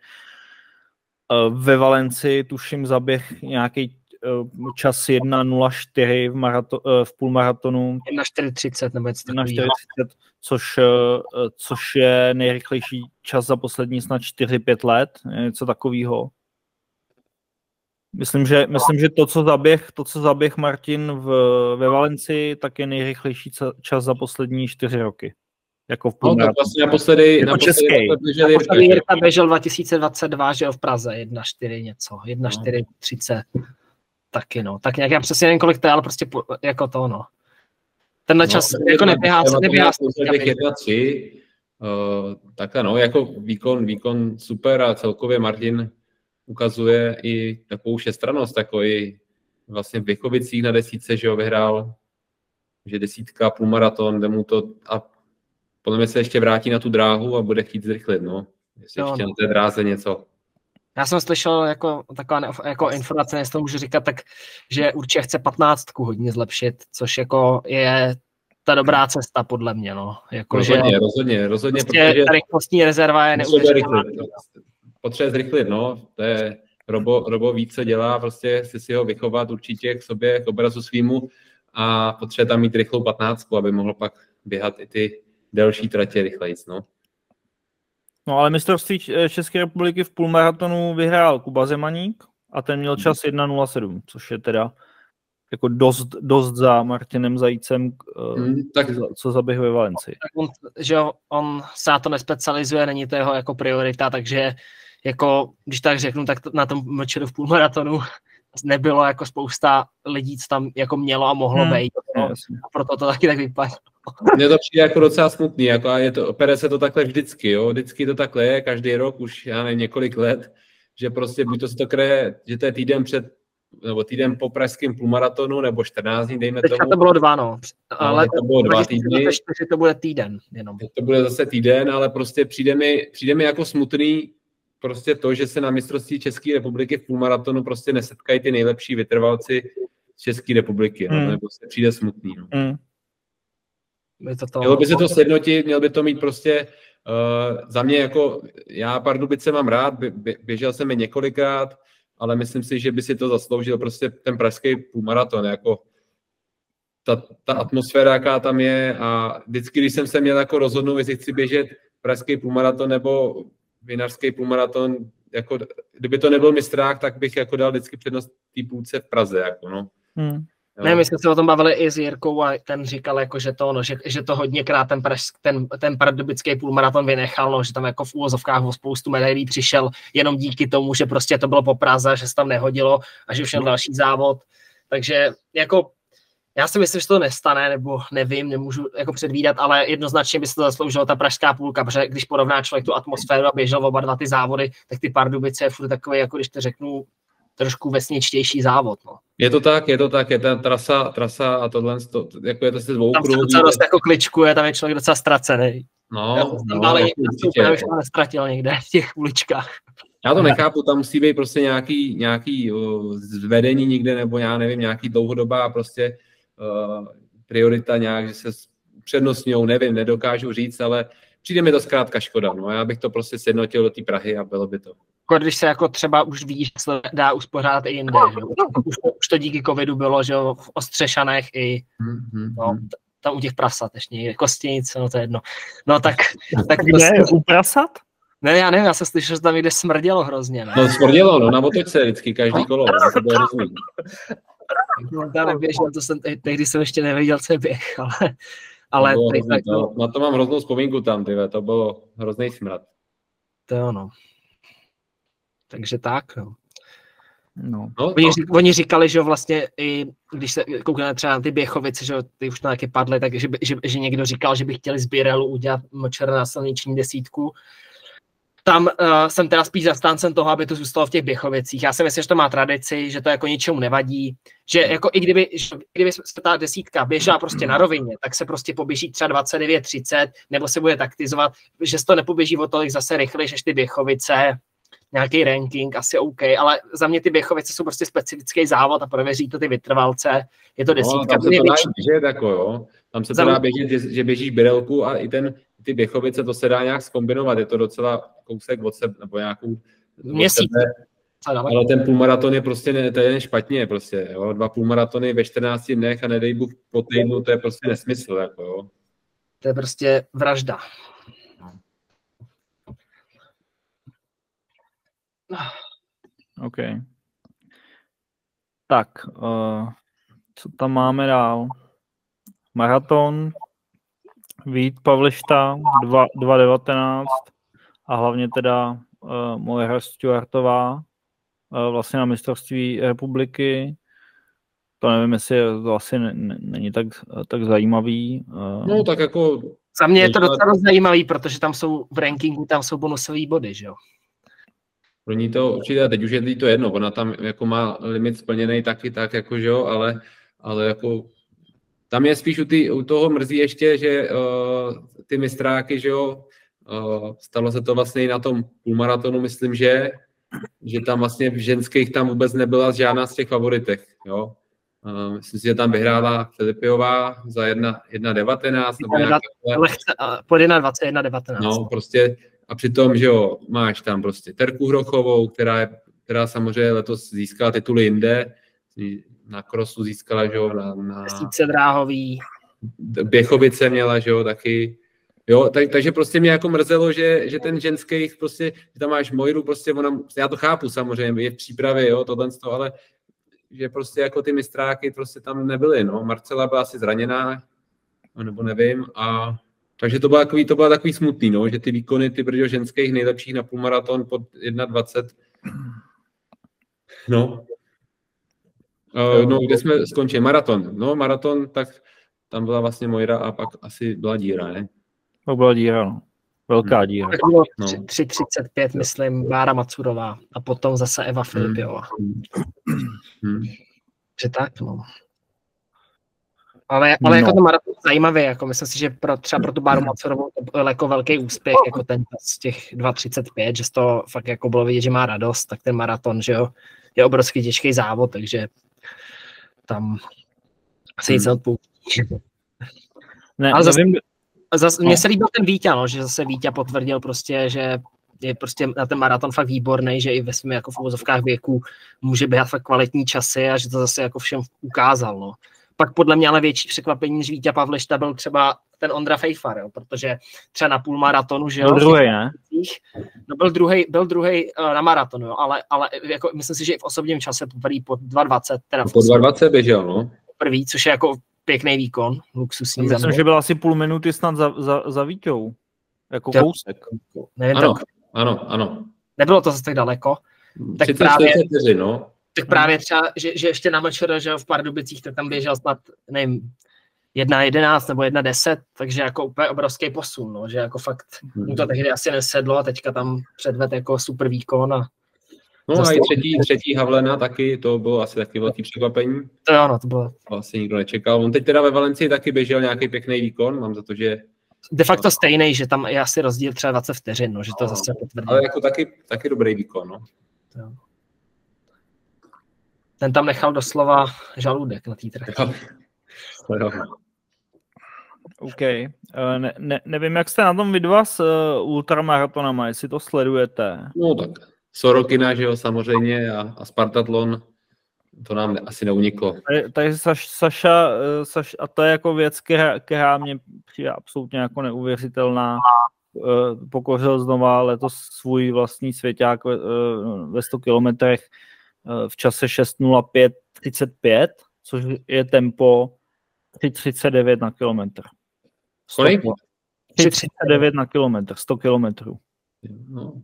ve Valenci tuším zaběh nějaký čas 1.04 v, marato, v půlmaratonu. 1.430 nebo 1.430, což, což je nejrychlejší čas za poslední snad 4-5 let, něco takového. Myslím, že, myslím, že to, co zaběh, to, co zaběh Martin v, ve Valenci, tak je nejrychlejší čas za poslední 4 roky. Jako v no, tak vlastně naposledy, jako naposledy, naposledy Jirka, Jirka běžel 2022, že jo, v Praze, 1.4 něco, 1.4.30. No. Taky no, tak nějak já přesně nevím, kolik to je, ale prostě po, jako to no. Tenhle no, čas jako neběhá, neběhá. neběhá Uh, takhle no, jako výkon, výkon super a celkově Martin ukazuje i takovou šestranost, jako i vlastně v Věchovicích na desítce, že ho vyhrál, že desítka, půlmaraton, jde mu to a podle mě se ještě vrátí na tu dráhu a bude chtít zrychlit, no. Jestli no, ještě no. na té dráze něco. Já jsem slyšel jako taková ne, jako informace, jestli to můžu říkat, tak že určitě chce patnáctku hodně zlepšit, což jako je ta dobrá cesta, podle mě. No. Jako, rozhodně, že rozhodně, rozhodně. Prostě protože rychlostní rezerva je neuvěřitelná. Potřebuje zrychlit, no. To je, Robo, Robo ví, co dělá, prostě chce si ho vychovat určitě k sobě, k obrazu svýmu a potřebuje tam mít rychlou 15, aby mohl pak běhat i ty delší tratě rychleji. No. No ale mistrovství České republiky v půlmaratonu vyhrál Kuba Zemaník a ten měl čas 1.07, což je teda jako dost, dost za Martinem Zajícem, hmm, tak, co zaběhl ve Valencii. Tak on, že on se na to nespecializuje, není to jeho jako priorita, takže jako, když tak řeknu, tak na tom mlčelu v půlmaratonu nebylo jako spousta lidí, co tam jako mělo a mohlo hmm. být. No, a proto to taky tak vypadá. Mně to přijde jako docela smutný, jako a je to, opere se to takhle vždycky, jo, vždycky to takhle je, každý rok už, já nevím, několik let, že prostě buď to se to kreje, že to je týden před nebo týden po pražském půlmaratonu, nebo 14 dní, dejme Teďka tomu. to bylo dva, no. no ale no, to bylo dva týdny. Že to bude týden jenom. To bude zase týden, ale prostě přijde mi, přijde mi jako smutný prostě to, že se na mistrovství České republiky v půlmaratonu prostě nesetkají ty nejlepší vytrvalci z České republiky. No. Mm. To prostě přijde smutný. No. Mm. To to... Mělo by se to sjednotit, měl by to mít prostě uh, za mě jako, já Pardubice mám rád, běžel jsem je několikrát, ale myslím si, že by si to zasloužil prostě ten pražský půlmaraton, jako ta, ta atmosféra, jaká tam je a vždycky, když jsem se měl jako rozhodnout, jestli chci běžet pražský půlmaraton nebo vinařský půlmaraton, jako, kdyby to nebyl mistrák, tak bych jako dal vždycky přednost té půlce v Praze, jako no. Hmm. Ne, my jsme se o tom bavili i s Jirkou a ten říkal, jako, že, to, no, že, že to hodněkrát ten, ten, ten pardubický půlmaraton vynechal, no, že tam jako v úvozovkách o spoustu medailí přišel jenom díky tomu, že prostě to bylo po Praze, že se tam nehodilo a že už měl další závod. Takže jako já si myslím, že to nestane, nebo nevím, nemůžu jako předvídat, ale jednoznačně by se to zasloužilo ta pražská půlka, protože když porovná člověk tu atmosféru a běžel oba dva ty závody, tak ty Pardubice je furt takový, jako když to řeknu, trošku vesničtější závod. No. Je to tak, je to tak, je ta trasa, trasa a tohle, to, jako je to se dvou Tam se docela dost jako kličkuje, tam je člověk docela ztracený. No, já no, ale já už nestratil někde v těch uličkách. Já to nechápu, tam musí být prostě nějaký, nějaký zvedení někde, nebo já nevím, nějaký dlouhodobá prostě priorita nějak, že se přednostňou, nevím, nedokážu říct, ale přijde mi to zkrátka škoda. No, já bych to prostě sjednotil do té Prahy a bylo by to. Jako když se jako třeba už ví, že se dá uspořádat i jinde. Že? Už, to, už to díky covidu bylo, že jo, v Ostřešanech i mm-hmm. no, tam u těch prasat ještě, kostěnice, no to je jedno. No tak... tak Kde, prostě, u prasat? Ne, já nevím, já jsem slyšel, že tam někde smrdělo hrozně. Ne? No smrdělo, no na motoce vždycky každý kolo, no, to bylo hrozný. No, já neběžel, to jsem, tehdy jsem ještě nevěděl, co je běh, ale... ale to hrozný, tak, no, na to mám hroznou vzpomínku tam, tyve, to bylo hrozný smrad. To je ono. Takže tak, no. No. no oni, oni, říkali, že vlastně i když se koukneme třeba na ty Běchovice, že ty už to taky padly, tak že, že, že, někdo říkal, že by chtěli z Birelu udělat močer na silniční desítku, tam uh, jsem teda spíš zastáncem toho, aby to zůstalo v těch Běchovicích. Já si myslím, že to má tradici, že to jako ničemu nevadí, že jako i kdyby, kdyby se ta desítka běžela prostě na rovině, tak se prostě poběží třeba 29-30, nebo se bude taktizovat, že se to nepoběží o tolik zase rychleji, než ty Běchovice, nějaký ranking, asi OK, ale za mě ty Běchovice jsou prostě specifický závod a prověří to ty vytrvalce, je to desítka. No, tam se to dá běžet, jako jo. Tam se to dá běžet, že, že běžíš Birelku a i ten, ty Běchovice, to se dá nějak skombinovat, je to docela kousek od sebe, nebo nějakou Měsíc. Ale ten půlmaraton je prostě ne, to je špatně, prostě, jo. Dva půlmaratony ve 14 dnech a nedej Bůh po týdnu, to je prostě nesmysl, jako, jo. To je prostě vražda. OK. Tak, uh, co tam máme dál? Maraton, Vít Pavlišta 2.19 a hlavně teda uh, moje hra Stuartová uh, vlastně na mistrovství republiky. To nevím, jestli to asi není tak, tak zajímavý. Uh, no tak jako... Za mě je to docela zajímavý, protože tam jsou v rankingu, tam jsou bonusové body, že jo? pro ní to určitě, teď už je to jedno, ona tam jako má limit splněný taky tak, jako že jo, ale, ale jako tam je spíš u, tý, u toho mrzí ještě, že uh, ty mistráky, že jo, uh, stalo se to vlastně i na tom půlmaratonu, myslím, že, že tam vlastně v ženských tam vůbec nebyla žádná z těch favoritech, jo. Uh, myslím si, že tam vyhrála Filipiová za 1.19 nebo nějak Lehce, po 1.20, 1.19. No, prostě a přitom, že jo, máš tam prostě Terku Hrochovou, která, je, která samozřejmě letos získala tituly jinde, na krosu získala, že jo, na, na... dráhový. Běchovice měla, že jo, taky. Jo, tak, takže prostě mě jako mrzelo, že, že ten ženský, prostě, že tam máš Mojru, prostě ona, já to chápu samozřejmě, je v přípravě, jo, tohle, ale že prostě jako ty mistráky prostě tam nebyly, no. Marcela byla asi zraněná, nebo nevím, a takže to bylo takový, to bylo takový smutný, no, že ty výkony, ty brďo ženských nejlepších na půlmaraton pod 1,20, no. Uh, no, kde jsme skončili? Maraton. No, maraton, tak tam byla vlastně Mojra a pak asi byla díra, ne? To byla díra, no. Velká hmm. díra. Tak bylo 3.35, no. myslím, Bára Macurová a potom zase Eva Filipiová. Hmm. Hmm. Že tak, no. Ale, ale jako no. jako to maraton zajímavý, jako myslím si, že pro, třeba pro tu Báru Macurovou to byl jako velký úspěch, jako ten z těch 2.35, že to fakt jako bylo vidět, že má radost, tak ten maraton, že jo, je obrovský těžký závod, takže tam se nic hmm. neodpouští. Ne, ale zase, nevím, Zas, mně no. se líbil ten Vítě, no, že zase Vítě potvrdil prostě, že je prostě na ten maraton fakt výborný, že i ve svém jako v uvozovkách věku může běhat fakt kvalitní časy a že to zase jako všem ukázal. No. Pak podle mě ale větší překvapení než Vítě Pavlišta byl třeba ten Ondra Fejfar, jo, protože třeba na půl maratonu, že jo, byl druhý, ne? No byl druhý, byl druhý uh, na maratonu, jo, ale, ale jako, myslím si, že i v osobním čase poprvé po 2.20. Teda po 2.20 běžel, no. Prvý, což je jako pěkný výkon, luxusní. Myslím, že byl asi půl minuty snad za, za, za Vítou. Jako to, kousek. Nevím, ano, tak, ano, ano. Nebylo to zase tak daleko. Tak právě, no. Tak právě třeba, že, že ještě na Mčer, že v Pardubicích, tak tam běžel snad, nevím, 1.11 nebo 1.10, takže jako úplně obrovský posun, no, že jako fakt mu to tehdy asi nesedlo a teďka tam předved jako super výkon a No a i třetí, třetí Havlena taky, to bylo asi taky velký překvapení. To ano, to bylo. To asi nikdo nečekal. On teď teda ve Valencii taky běžel nějaký pěkný výkon, mám za to, že... De facto stejný, že tam je asi rozdíl třeba 20 vteřin, no, že to no, zase potvrdí. Ale jako taky, taky dobrý výkon, no. Jo. Ten tam nechal doslova žaludek na té trati. OK. Uh, ne, ne, nevím, jak jste na tom vy dva s uh, ultramaratonama, jestli to sledujete. No tak Sorokina, že jo, samozřejmě, a, a Spartatlon, to nám asi neuniklo. Takže Saš, Saša, eh, Saš, a to je jako věc, která, která mě přijde absolutně jako neuvěřitelná. Eh, pokořil znova letos svůj vlastní svěťák ve, eh, ve 100 kilometrech v čase 6.05.35, což je tempo 3.39 na kilometr. Kolik? 3.39 na kilometr, 100 kilometrů. No,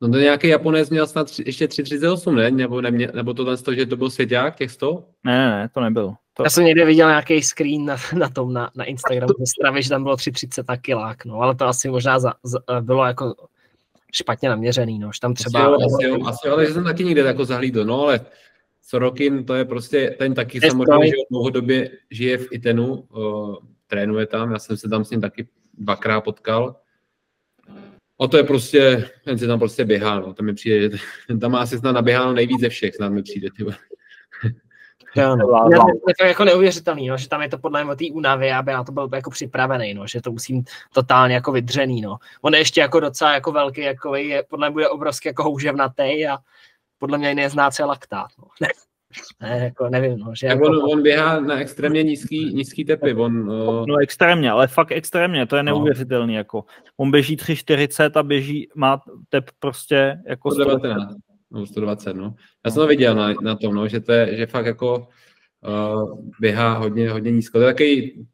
No to nějaký Japonec měl snad tři, ještě 338, ne? Nebo, nemě, nebo to to, že to byl svěťák těch 100? Ne, ne, ne, to nebyl. To... Já jsem někde viděl nějaký screen na, na tom, na, na Instagramu stravy, že tam bylo 330 na kilák, no, ale to asi možná za, za, bylo jako špatně naměřený, no, že tam třeba... Asi, jo, asi, jo, asi ale že jsem taky někde jako zahlídl, no, ale Sorokin, to je prostě, ten taky je samozřejmě, že dlouhodobě žije v Itenu, uh, trénuje tam, já jsem se tam s ním taky dvakrát potkal, O to je prostě, ten si tam prostě běhá, no. Tam mi přijde, že tam má asi snad naběháno nejvíc ze všech, snad mi přijde, tyba. Jo, no. Je to jako neuvěřitelný, no, že tam je to podle mě té únavy, aby na to byl jako připravený, no, že to musím totálně jako vydřený. No. On je ještě jako docela jako velký, jako je, podle mě bude obrovský jako houževnatý a podle mě nezná je laktát. No. Ne, jako nevím, no, že jako... on, on běhá na extrémně nízký, nízký tepy. On, uh... No extrémně, ale fakt extrémně, to je no. neuvěřitelný. No. Jako. On běží 3,40 a běží, má tep prostě jako 119, no, 120, no. Já jsem to viděl na, na tom, no, že to je, že fakt jako uh, běhá hodně, hodně nízko. To je takový,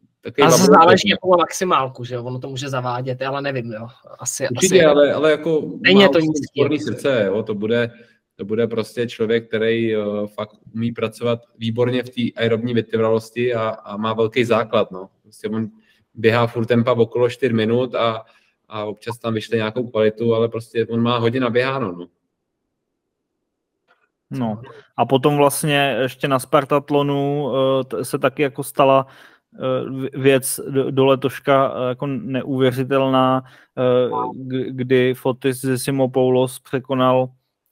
a zase záleží jako maximálku, že jo? ono to může zavádět, ale nevím, jo. Asi, Určitě, asi, ale, ale jako není to nízký. srdce, jo? to bude, to bude prostě člověk, který uh, fakt umí pracovat výborně v té aerobní vytrvalosti a, a má velký základ. No. Prostě on běhá furt tempa okolo 4 minut a, a občas tam vyšle nějakou kvalitu, ale prostě on má hodně naběháno. No. No a potom vlastně ještě na Spartatlonu uh, se taky jako stala uh, věc do, letoška uh, jako neuvěřitelná, kdy Fotis ze Simopoulos překonal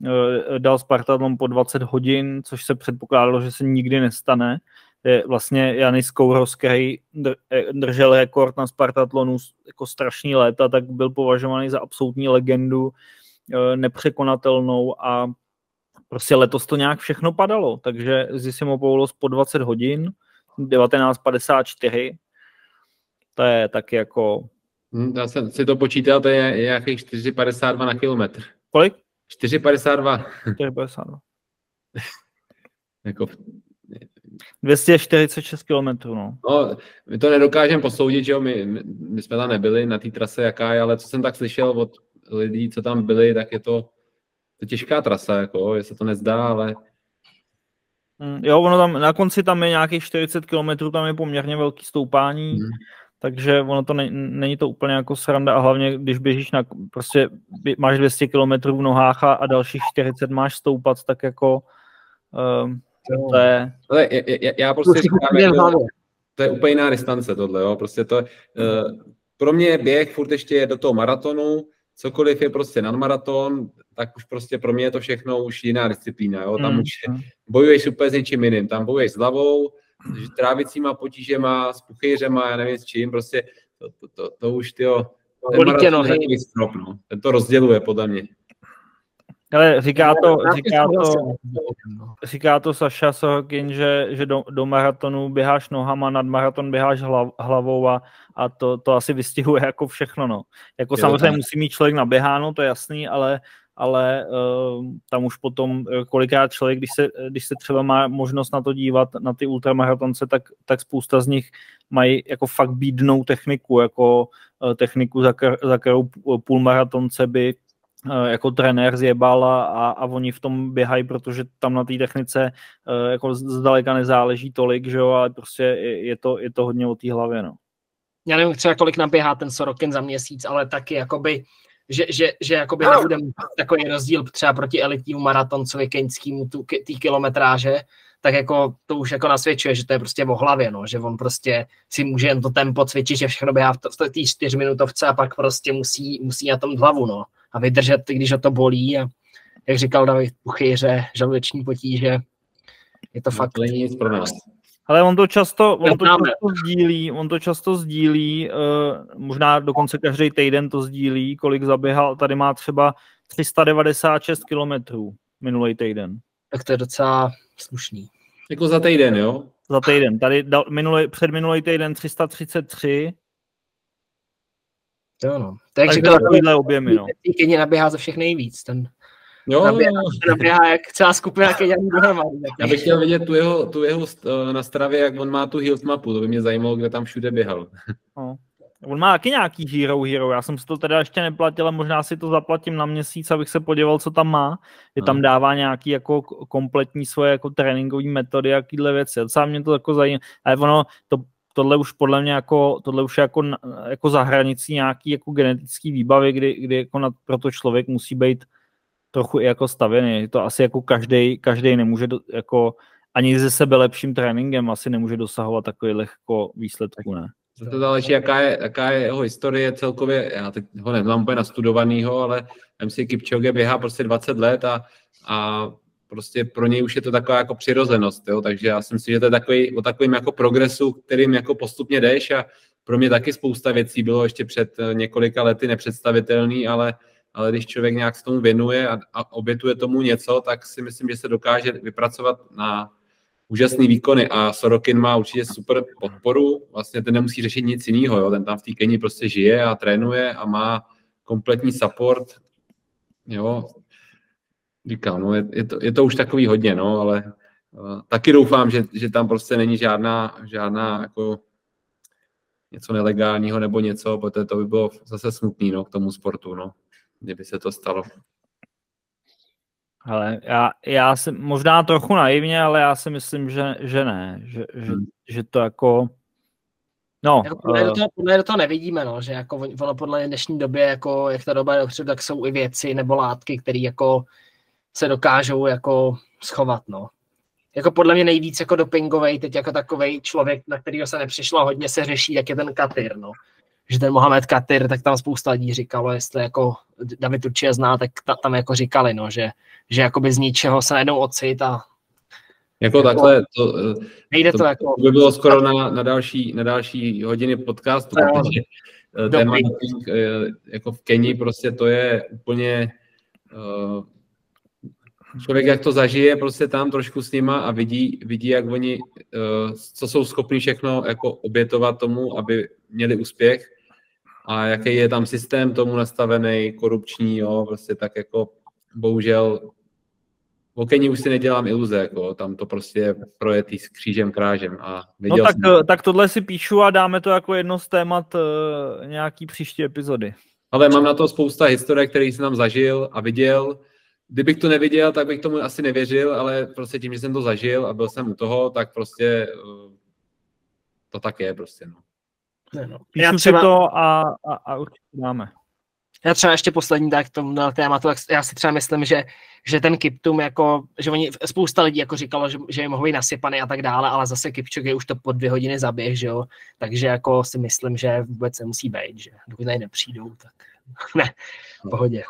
Eh, dal Spartatlon po 20 hodin, což se předpokládalo, že se nikdy nestane. Je vlastně Janis Kouros, který eh, držel rekord na Spartatlonu jako strašný léta, tak byl považovaný za absolutní legendu, eh, nepřekonatelnou a prostě letos to nějak všechno padalo, takže Zissimopoulos po 20 hodin, 19.54, to je taky jako... Hm, já jsem si to počítal, to je nějakých 4,52 na kilometr. Kolik? 4,52. 4,52. jako 246 km, no. no. my to nedokážeme posoudit, že jo, my, my, my jsme tam nebyli na té trase, jaká je, ale co jsem tak slyšel od lidí, co tam byli, tak je to, to těžká trasa, jako, je se to nezdá, ale mm, Jo, ono tam, na konci tam je nějakých 40 km, tam je poměrně velký stoupání, hmm. takže ono to ne, není to úplně jako sranda a hlavně, když běžíš na, prostě máš 200 km v nohách a, a dalších 40 máš stoupat, tak jako um, to je... Ale já, já prostě říkám, jako, to je úplně jiná distance tohle, jo, prostě to, uh, pro mě běh furt ještě je do toho maratonu, cokoliv je prostě nadmaraton, tak už prostě pro mě je to všechno už jiná disciplína, jo, tam mm. už hmm. bojuješ úplně s něčím jiným, tam bojuješ s hlavou, s trávicíma potížema, s puchýřema, já nevím s čím, prostě to, to, to, to už, tyjo, ten maraton je strop, no. ten to rozděluje podle mě. Ale říká to, říká to, říká to Saša Sohokin, že, že do, do maratonu běháš nohama, nad maraton běháš hlav, hlavou a, a to, to asi vystihuje jako všechno. No. Jako jo, samozřejmě tak. musí mít člověk naběháno, to je jasný, ale, ale uh, tam už potom eh, kolikrát člověk, když se, když se třeba má možnost na to dívat, na ty ultramaratonce, tak, tak spousta z nich mají jako fakt bídnou techniku, jako uh, techniku, za, za kterou půlmaratonce by Eh, jako trenér zjebal a, a, oni v tom běhají, protože tam na té technice eh, jako zdaleka nezáleží tolik, že jo, ale prostě je, je, to, je to hodně o té hlavě, no. Já nevím třeba, kolik naběhá ten Sorokin za měsíc, ale taky jakoby, že, že, že jakoby nebude takový rozdíl třeba proti elitnímu maratoncovi keňskému té kilometráže, tak jako to už jako nasvědčuje, že to je prostě o hlavě, no, že on prostě si může jen to tempo cvičit, že všechno běhá v té čtyřminutovce a pak prostě musí, musí na tom hlavu, no a vydržet, když o to bolí a jak říkal David Puchyře, žaludeční potíže, je to no, fakt... To není nic pro nás. Ale on to často, on to často sdílí, on to často sdílí, uh, možná dokonce každý týden to sdílí, kolik zaběhal, tady má třeba 396 kilometrů minulý týden. Tak to je docela slušný. Jako za týden, jo? Za týden. Tady dal, minulý, před minulý týden 333 Jo, no. Tak říkal, takovýhle objemy, no. Kenya naběhá za všech nejvíc, ten Jo, naběhá, naběhá jak celá skupina Kenianů dohromady. Já bych chtěl vidět tu jeho, tu jeho na stravě, jak on má tu health mapu, to by mě zajímalo, kde tam všude běhal. No. On má taky nějaký Hero Hero, já jsem si to teda ještě neplatil, ale možná si to zaplatím na měsíc, abych se podíval, co tam má. Je tam dává nějaký jako kompletní svoje jako tréninkové metody, jakýhle věci. Docela mě to jako zajímá. Ale ono, to tohle už podle mě jako, tohle už je jako, jako za hranicí nějaký jako genetický výbavy, kdy, kdy jako na, proto člověk musí být trochu i jako stavěný. To asi jako každý, každý nemůže do, jako ani ze sebe lepším tréninkem asi nemůže dosahovat takových jako výsledků, ne? To záleží, jaká je, jaká je jeho historie celkově, já teď ho nemám úplně nastudovanýho, ale MC Kipchoge běhá prostě 20 let a, a prostě pro něj už je to taková jako přirozenost, jo? takže já si myslím, že to je takový, o takovým jako progresu, kterým jako postupně jdeš a pro mě taky spousta věcí bylo ještě před eh, několika lety nepředstavitelný, ale, ale když člověk nějak se tomu věnuje a, a obětuje tomu něco, tak si myslím, že se dokáže vypracovat na úžasný výkony. A Sorokin má určitě super podporu, vlastně ten nemusí řešit nic jiného, jo? ten tam v té Keni prostě žije a trénuje a má kompletní support, jo, říkám, no je, je, to, je to už takový hodně, no, ale uh, taky doufám, že, že tam prostě není žádná, žádná jako něco nelegálního nebo něco, protože to by bylo zase smutný, no, k tomu sportu, no, kdyby se to stalo. Ale já, já si možná trochu naivně, ale já si myslím, že, že ne, že, že, hmm. že to jako No, podle, uh, do toho, podle do toho nevidíme, no, že jako ono podle dnešní době, jako jak ta doba je dopředu, tak jsou i věci nebo látky, které jako se dokážou jako schovat, no. Jako podle mě nejvíc jako dopingový, teď jako takový člověk, na kterého se nepřišlo hodně se řeší, jak je ten Katyr, no. Že ten Mohamed Katyr, tak tam spousta lidí říkalo, jestli jako David určitě zná, tak ta, tam jako říkali, no, že, že jakoby z ničeho se najednou ocit a jako, jako takhle, to, nejde to, to jako... To by bylo skoro na, na, další, na další hodiny podcastu, no, protože eh, ten eh, jako v Keni prostě to je úplně uh, člověk jak to zažije prostě tam trošku s nima a vidí, vidí jak oni, uh, co jsou schopni všechno jako obětovat tomu, aby měli úspěch a jaký je tam systém tomu nastavený, korupční, jo, prostě tak jako bohužel o Keni už si nedělám iluze, jako, tam to prostě projetý s křížem krážem. A no tak, jsem... tak tohle si píšu a dáme to jako jedno z témat uh, nějaký příští epizody. Ale mám na to spousta historie, který jsem tam zažil a viděl. Kdybych to neviděl, tak bych tomu asi nevěřil, ale prostě tím, že jsem to zažil a byl jsem u toho, tak prostě uh, to tak je prostě. No. Ne, no. Píšu Já třeba... si to a, a, a určitě dáme. Já třeba ještě poslední tak tomu tématu, tak já si třeba myslím, že, že ten Kiptum, jako, že oni, spousta lidí jako říkalo, že, že je mohou být nasypaný a tak dále, ale zase je už to po dvě hodiny zaběh, že jo, takže jako si myslím, že vůbec nemusí být, že dokud tady nepřijdou, tak ne, v pohodě.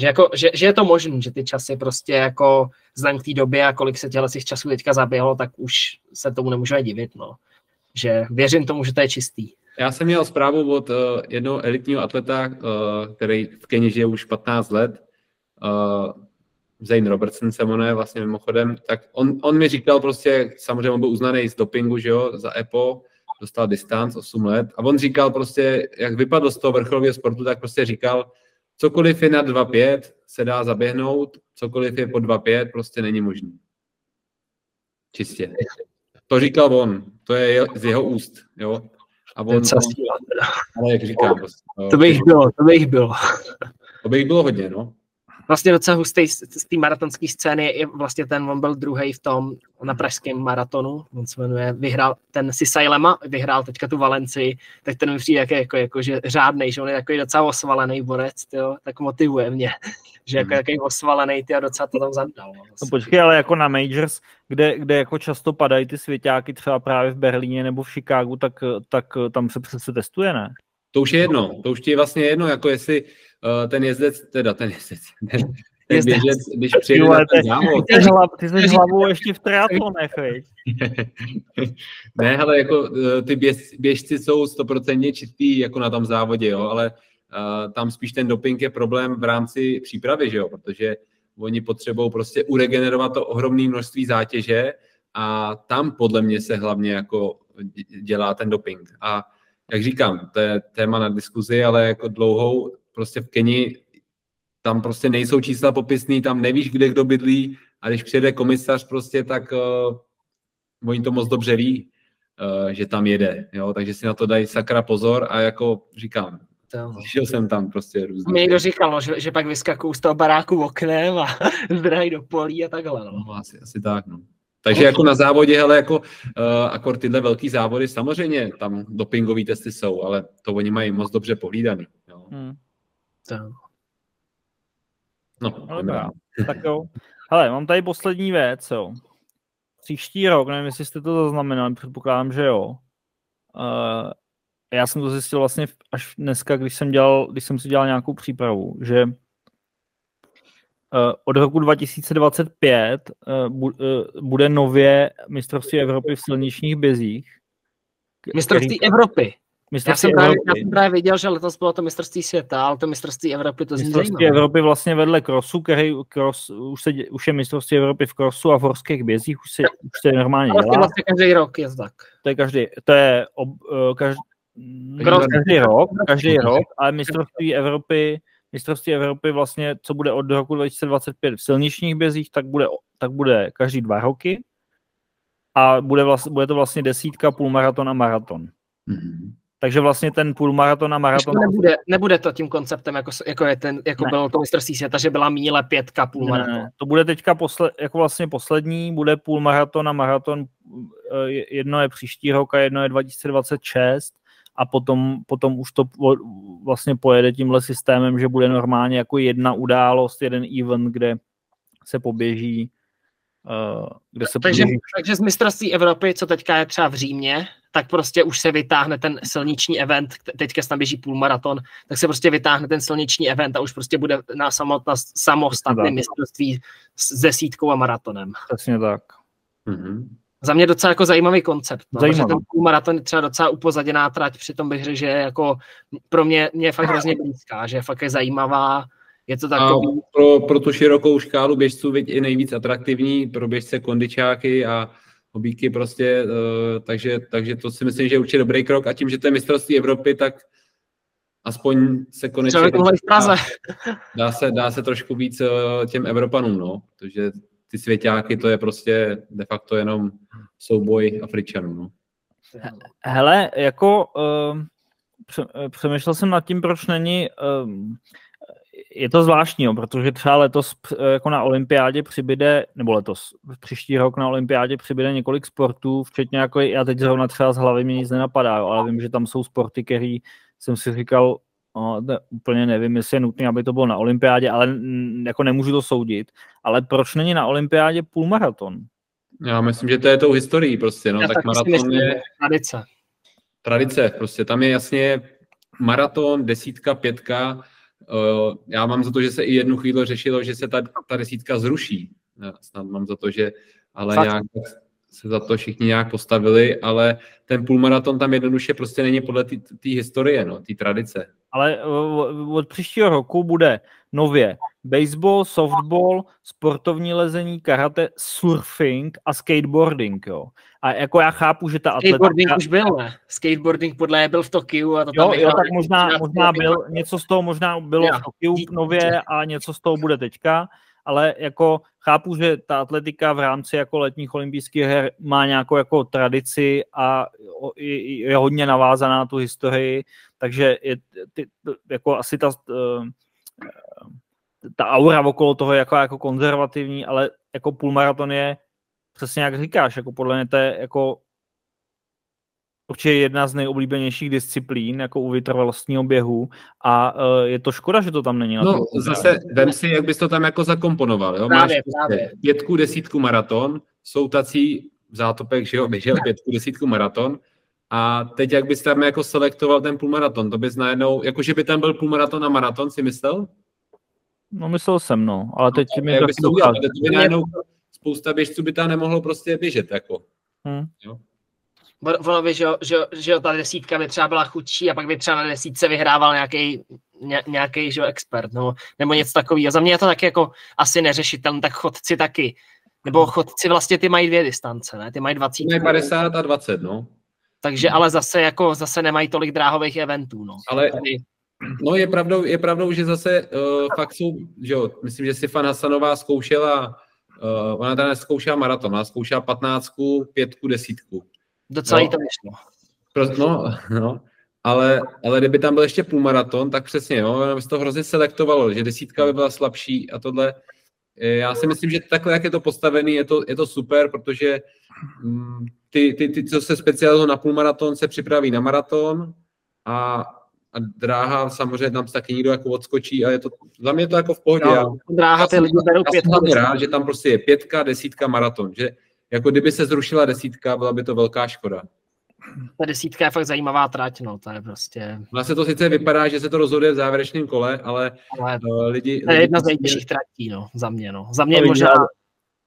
Že, jako, že, že, je to možné, že ty časy prostě jako vzhledem k té době a kolik se těchto těch časů teďka zaběhlo, tak už se tomu nemůžeme divit, no. Že věřím tomu, že to je čistý. Já jsem měl zprávu od uh, jednoho elitního atleta, uh, který v Keni žije už 15 let, uh, Zane Robertson se jmenuje vlastně mimochodem, tak on, on mi říkal prostě, samozřejmě on byl uznaný z dopingu, že jo, za EPO, dostal distanc 8 let a on říkal prostě, jak vypadl z toho vrcholového sportu, tak prostě říkal, cokoliv je nad 2,5 se dá zaběhnout, cokoliv je pod 2,5 prostě není možný. Čistě. To říkal on, to je z jeho úst, jo. A on, on ale jak říkám, prostě, to bych bylo, to bych bylo. To bych bylo hodně, no vlastně docela hustý z té maratonské scény je vlastně ten, on byl druhý v tom na pražském maratonu, on se jmenuje, vyhrál ten Sisailema, vyhrál teďka tu Valenci, tak ten mi přijde jako, jako, jako že řádnej, že on je takový docela osvalený borec, tyjo, tak motivuje mě, že jako hmm. takový osvalený, ty a docela to tam zadal. No, no počkej, ale jako na Majors, kde, kde jako často padají ty svěťáky třeba právě v Berlíně nebo v Chicagu, tak, tak tam se přece testuje, ne? To už je jedno, to už ti je vlastně jedno, jako jestli uh, ten jezdec, teda ten jezdec, ten, ten běžec, když přijde na ten závod. Ty, hlav, ty jsi hlavou ještě v triatlonech, Ne, ale jako uh, ty běž, běžci jsou stoprocentně čistý jako na tom závodě, jo, ale uh, tam spíš ten doping je problém v rámci přípravy, že jo, protože oni potřebují prostě uregenerovat to ohromné množství zátěže a tam podle mě se hlavně jako dělá ten doping. A jak říkám, to je téma na diskuzi, ale jako dlouhou prostě v Keni tam prostě nejsou čísla popisný, tam nevíš, kde kdo bydlí a když přijede komisař prostě, tak uh, oni to moc dobře ví, uh, že tam jede, jo, takže si na to dají sakra pozor a jako říkám, Slyšel jsem tam prostě různě. Mě někdo říkal, že, že pak vyskakují z toho baráku oknem a zdrají do polí a takhle. No. no asi, asi tak, no. Takže jako na závodě, hele, jako uh, akor tyhle velký závody, samozřejmě tam dopingové testy jsou, ale to oni mají moc dobře pohlídaný. Jo. Hmm. No, no dobrá. tak jo. Hele, mám tady poslední věc, jo. Příští rok, nevím, jestli jste to zaznamenali, předpokládám, že jo. Uh, já jsem to zjistil vlastně až dneska, když jsem, dělal, když jsem si dělal nějakou přípravu, že od roku 2025 eh, eh, bude nově mistrovství Evropy v silničních bězích. Mistrovství který... Evropy. Mistrovství já, jsem Evropy. Právě, já jsem právě viděl, že letos bylo to mistrovství světa, ale to mistrovství Evropy to Mistrovství Evropy vlastně vedle crossu, který cross, už, se, už je mistrovství Evropy v crossu a v horských bězích, už se, už se normálně dělá. vlastně každý rok je tak. To je každý, to je ob, každý, každý rok, každý rok, ale mistrovství Evropy mistrovství Evropy vlastně, co bude od roku 2025 v silničních bězích, tak bude, tak bude každý dva roky a bude, vlastně, bude to vlastně desítka, půlmaraton a maraton. Mm-hmm. Takže vlastně ten půlmaraton a maraton... To nebude, nebude to tím konceptem, jako, jako, je ten, jako bylo to mistrovství světa, že byla míle pětka půlmaraton. Ne, to bude teďka posle, jako vlastně poslední, bude půlmaraton a maraton, eh, jedno je příští rok a jedno je 2026 a potom, potom už to vlastně pojede tímhle systémem, že bude normálně jako jedna událost, jeden event, kde se poběží Uh, kde se takže, poběží. takže z mistrovství Evropy, co teďka je třeba v Římě, tak prostě už se vytáhne ten silniční event, teďka se tam běží půlmaraton, tak se prostě vytáhne ten silniční event a už prostě bude na samotná, samostatné mistrovství s desítkou a maratonem. Přesně tak. Mm-hmm za mě docela jako zajímavý koncept. No, Zajímavý. ten maraton je třeba docela upozaděná trať, přitom bych řekl, že je jako pro mě, mě je fakt hrozně blízká, že je fakt je zajímavá, Je to takový... A pro, pro tu širokou škálu běžců je i nejvíc atraktivní, pro běžce kondičáky a hobíky prostě, uh, takže, takže to si myslím, že je určitě dobrý krok a tím, že to je mistrovství Evropy, tak aspoň se konečně dá, dá, se, dá se trošku víc uh, těm Evropanům, no, protože ty svěťáky to je prostě de facto jenom souboj Afričanů, no. Hele, jako uh, přemýšlel jsem nad tím, proč není uh, je to zvláštní, jo, protože třeba letos jako na olympiádě přibyde, nebo letos, příští rok na olympiádě přibyde několik sportů, včetně jako, já teď zrovna třeba z hlavy mi nic nenapadá, jo, ale vím, že tam jsou sporty, který jsem si říkal, no, ne, úplně nevím, jestli je nutné, aby to bylo na olympiádě, ale jako nemůžu to soudit, ale proč není na olympiádě půlmaraton? Já myslím, že to je tou historií prostě, no, já tak, tak maraton myslím, je... Tradice. Tradice, prostě tam je jasně maraton, desítka, pětka, Uh, já mám za to, že se i jednu chvíli řešilo, že se ta, ta desítka zruší. Já snad mám za to, že ale Fakt. nějak se za to všichni nějak postavili, ale ten půlmaraton tam jednoduše prostě není podle té historie, no, té tradice. Ale od příštího roku bude nově baseball, softball, sportovní lezení, karate, surfing a skateboarding, jo. A jako já chápu, že ta atletika... Skateboarding už byl, ne? Skateboarding podle byl v Tokiu a to jo, tam jo, tak možná, možná byl, něco z toho možná bylo jo. v Tokiu nově a něco z toho bude teďka, ale jako chápu, že ta atletika v rámci jako letních olympijských her má nějakou jako tradici a je, hodně navázaná na tu historii, takže je ty, jako asi ta, ta aura okolo toho je jako, jako konzervativní, ale jako půlmaraton je přesně jak říkáš, jako podle mě to je jako určitě jedna z nejoblíbenějších disciplín, jako u vytrvalostního běhu a uh, je to škoda, že to tam není. No zase, vem si, jak bys to tam jako zakomponoval, jo? Právě, Máš právě. pětku, desítku maraton, jsou tací v zátopek, že jo, běžel pětku, desítku maraton a teď jak bys tam jako selektoval ten půlmaraton, to bys najednou, jako že by tam byl půlmaraton a maraton, si myslel? No myslel jsem, no, ale teď no, mi to, to udělal, to by najednou spousta běžců by tam nemohlo prostě běžet, jako. Hmm. Jo? Ono by, že, že, že ta desítka by třeba byla chudší a pak by třeba na desítce vyhrával nějaký ně, nějaký že, expert nebo, nebo něco takového. Za mě je to taky jako asi neřešitelné, tak chodci taky. Nebo chodci vlastně ty mají dvě distance, ne? Ty mají 20. Mají 50 a 20, no. Takže ale zase jako zase nemají tolik dráhových eventů, no. Ale no je pravdou, je pravdou, že zase uh, fakt jsou, že jo, myslím, že si Fan Hasanová zkoušela, uh, ona teda zkoušela maraton, ona zkoušela 15, pětku, desítku. Docela no, jí to vyšlo. No, no, ale, ale kdyby tam byl ještě půlmaraton, tak přesně, jo, by se to hrozně selektovalo, že desítka by byla slabší a tohle. Eh, já si myslím, že takhle, jak je to postavený, je to, je to super, protože mm, ty, ty, ty, co se specializují na půlmaraton, se připraví na maraton a, a dráha samozřejmě tam se taky nikdo jako odskočí a je to, za mě je to jako v pohodě. No, dráha ty lidi berou pětku. rád, že tam prostě je pětka, desítka, maraton, že jako kdyby se zrušila desítka, byla by to velká škoda. Ta desítka je fakt zajímavá trať, no, to je prostě... Vlastně to sice vypadá, že se to rozhoduje v závěrečném kole, ale, ale uh, lidi... To je jedna z nejtěžších tratí, no, za mě, no. Za mě možná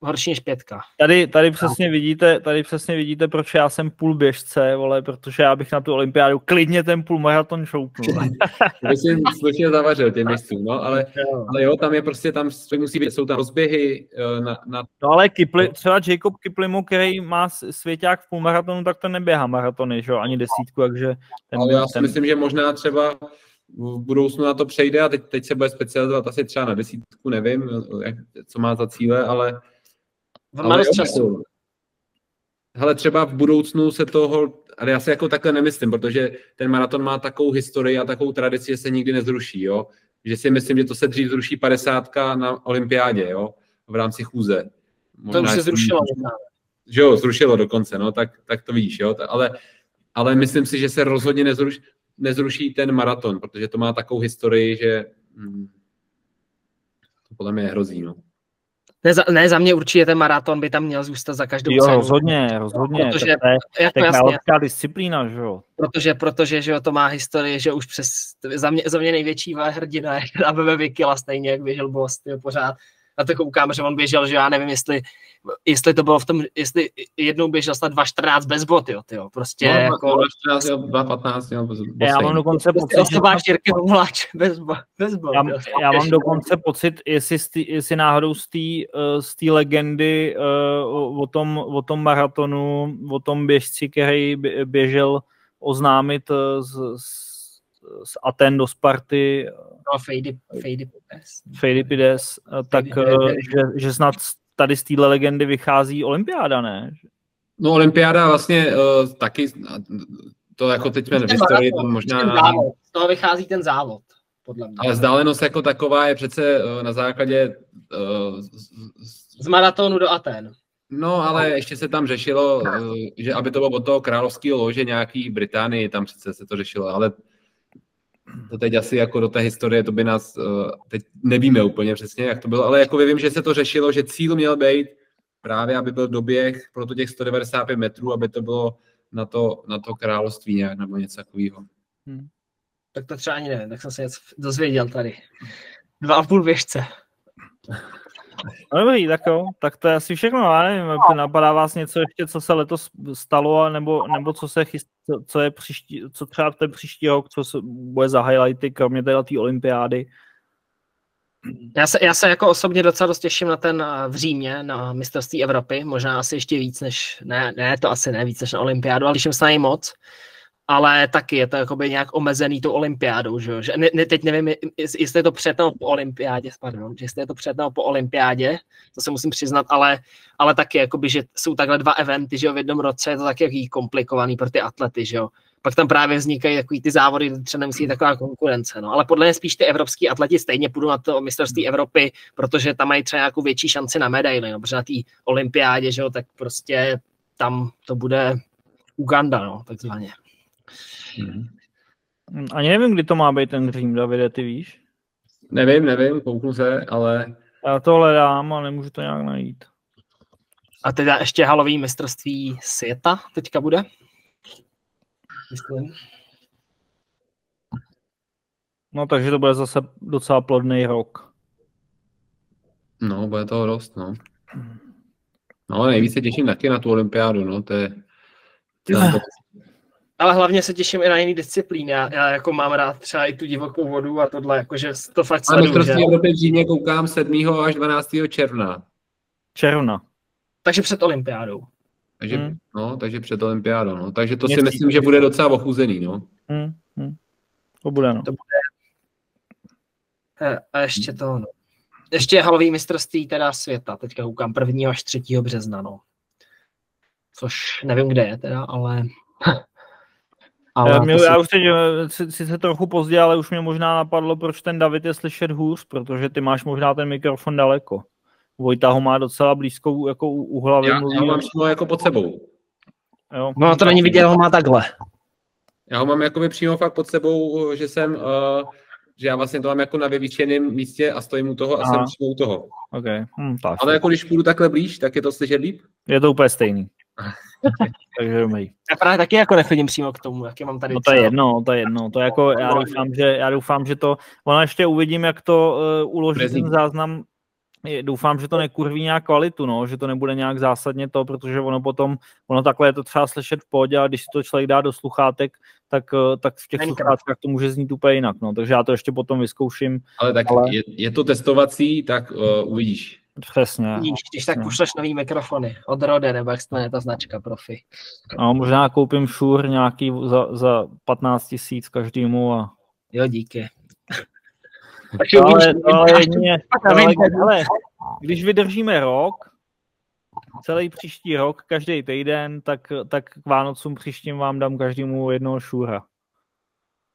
horší než pětka. Tady, tady, přesně vidíte, tady přesně vidíte, proč já jsem půl běžce, vole, protože já bych na tu olympiádu klidně ten půl maraton šoupnul. jsem slušně zavařil těm běžcům, no, ale, jo. ale jo, tam je prostě, tam musí být, jsou tam rozběhy eh, na, na... No ale Kipli, třeba Jacob Kiplimu, který má svěťák v půlmaratonu, tak to neběhá maratony, že jo, ani desítku, takže... Ten, ale já si ten... myslím, že možná třeba v budoucnu na to přejde a teď, teď se bude specializovat asi třeba na desítku, nevím, jak, co má za cíle, ale ale času. Hele, třeba v budoucnu se toho, ale já si jako takhle nemyslím, protože ten maraton má takovou historii a takovou tradici, že se nikdy nezruší, jo. Že si myslím, že to se dřív zruší 50 na olympiádě, jo, v rámci chůze. Možná to už se zrušilo. Že jo, zrušilo dokonce, no, tak, tak to víš, jo. Ale, ale myslím si, že se rozhodně nezruší, nezruší ten maraton, protože to má takovou historii, že hm, to podle mě hrozí, no. Ne za, ne, za mě určitě ten maraton by tam měl zůstat za každou jo, cenu. rozhodně, rozhodně. Protože, to je, jako jasně, disciplína, že jo. Protože, protože že jo, to má historii, že už přes, za mě, za mě největší hrdina je Abebe Vikila, stejně jak běžel Bost, jo, pořád. Na to koukám, že on běžel, že já nevím, jestli, jestli to bylo v tom, jestli jednou běžel snad 2.14 bez bot, jo, tyjo, prostě no, jako... 2.14, 2.15, jo, bez, Já mám dokonce prostě pocit, že... Jirky Humláč bez, bez bot, Já, jo. já mám dokonce pocit, jestli, z tý, jestli náhodou z té uh, z legendy uh, o, tom, o tom maratonu, o tom běžci, který bě- běžel oznámit uh, z, z, z Aten do Sparty, No, Fejdy, Fejdy Pes. Felipides, uh, tak uh, že, že snad tady z téhle legendy vychází olympiáda, ne? No olympiáda vlastně uh, taky, to jako teď jsme nevystarili, to možná, ten závod. Z toho vychází ten závod, podle mě. ale vzdálenost jako taková je přece uh, na základě, uh, z- z- Z maratonu do Aten. no ale ještě se tam řešilo, uh, že aby to bylo od toho královského lože nějaký Británii, tam přece se to řešilo, ale to teď asi jako do té historie, to by nás, uh, teď nevíme úplně přesně, jak to bylo, ale jako vím, že se to řešilo, že cíl měl být právě, aby byl doběh pro to těch 195 metrů, aby to bylo na to, na to království nějak, nebo něco takového. Tak to třeba ani nevím, tak jsem se něco dozvěděl tady. Dva a půl běžce. No dobrý, tak jo, tak to je asi všechno, já nevím, jestli napadá vás něco ještě, co se letos stalo, nebo, nebo co se chystá, co je příští, co třeba ten příští rok, co se bude za highlighty, kromě téhle té olympiády. Já se, já se jako osobně docela dost těším na ten eh, v Římě, na mistrovství Evropy, možná asi ještě víc než, ne, ne to asi ne víc než na olympiádu, ale těším se na něj moc. Ale taky je to jakoby nějak omezený tou olympiádou, že, jo? že ne, ne, teď nevím, jest- jestli je to před nebo po olympiádě, pardon, že jestli je to před nebo po olympiádě, to se musím přiznat, ale, ale taky, jakoby, že jsou takhle dva eventy, že jo, v jednom roce je to taky jaký komplikovaný pro ty atlety, že jo. Pak tam právě vznikají takový ty závody, kde třeba nemusí být taková konkurence, no. Ale podle mě spíš ty evropský atleti stejně půjdou na to mistrovství Evropy, protože tam mají třeba nějakou větší šanci na medaily, no, protože na té olympiádě, že jo, tak prostě tam to bude Uganda, no, takzvaně. Hm, Ani nevím, kdy to má být ten Řím, Davide, ty víš? Nevím, nevím, kouknu se, ale Já to hledám a nemůžu to nějak najít. A teda ještě halový mistrovství světa teďka bude? Myslím. No takže to bude zase docela plodný rok. no, bude toho dost, no. No, nejvíc se těším taky na tu olympiádu, no, to je... To je Ale hlavně se těším i na jiný disciplíny. Já, já jako mám rád třeba i tu divokou vodu a tohle, jakože to fakt Ale sleduju. že? mistrovství Evropy v Římě koukám 7. až 12. června. Června. Takže před olympiádou. Takže, Hmm. no, takže před olympiádou, no. Takže to si Měsíc. myslím, že bude docela ochuzený, no. Hm, hm. To bude, no. Eh, A ještě to, no. Ještě halový mistrovství teda světa. Teďka koukám 1. až 3. března, no. Což nevím, kde je teda, ale... Ale mě, já už teď, eh, si- sice trochu pozdě, ale už mě možná napadlo, proč ten David je slyšet hůř, protože ty máš možná ten mikrofon daleko. Vojta ho má docela blízkou jako u, u hlavy. Já, mluví, já ho mám přímo jako pod sebou. jo. No to není vidět, ho má takhle. Já ho mám jakoby přímo fakt pod sebou, že jsem, uh, že já vlastně to mám jako na vyvýšeném místě a stojím u toho a Aha. jsem přímo u toho. Okay. Hm, tak. Ale jako když půjdu takhle blíž, tak je to slyšet líp? Je to úplně stejný. Takže dobrý. Já právě taky jako nechodím přímo k tomu, jak je mám tady No to je jedno, to je jedno. To je jako, já doufám, že, já doufám, že to, ono ještě uvidím, jak to uh, uloží Prezident. ten záznam. Je- Doufám, že to nekurví nějak kvalitu, no, že to nebude nějak zásadně to, protože ono potom, ono takhle je to třeba slyšet v pohodě a když si to člověk dá do sluchátek, tak, eh, tak v těch Není to. sluchátkách to může znít úplně jinak, no, takže já to ještě potom vyzkouším. Ale tak Ale- Je, je to testovací, tak uh, uvidíš. Přesně. Vidíš, když tak pošleš nový mikrofony od Rode, nebo jak se jmenuje ta značka profi. No, možná koupím šur nějaký za, za 15 tisíc každému a Jo, díky. Takže ale, jedině, když vydržíme rok, celý příští rok, každý týden, tak, tak k Vánocům příštím vám dám každému jednoho šůra.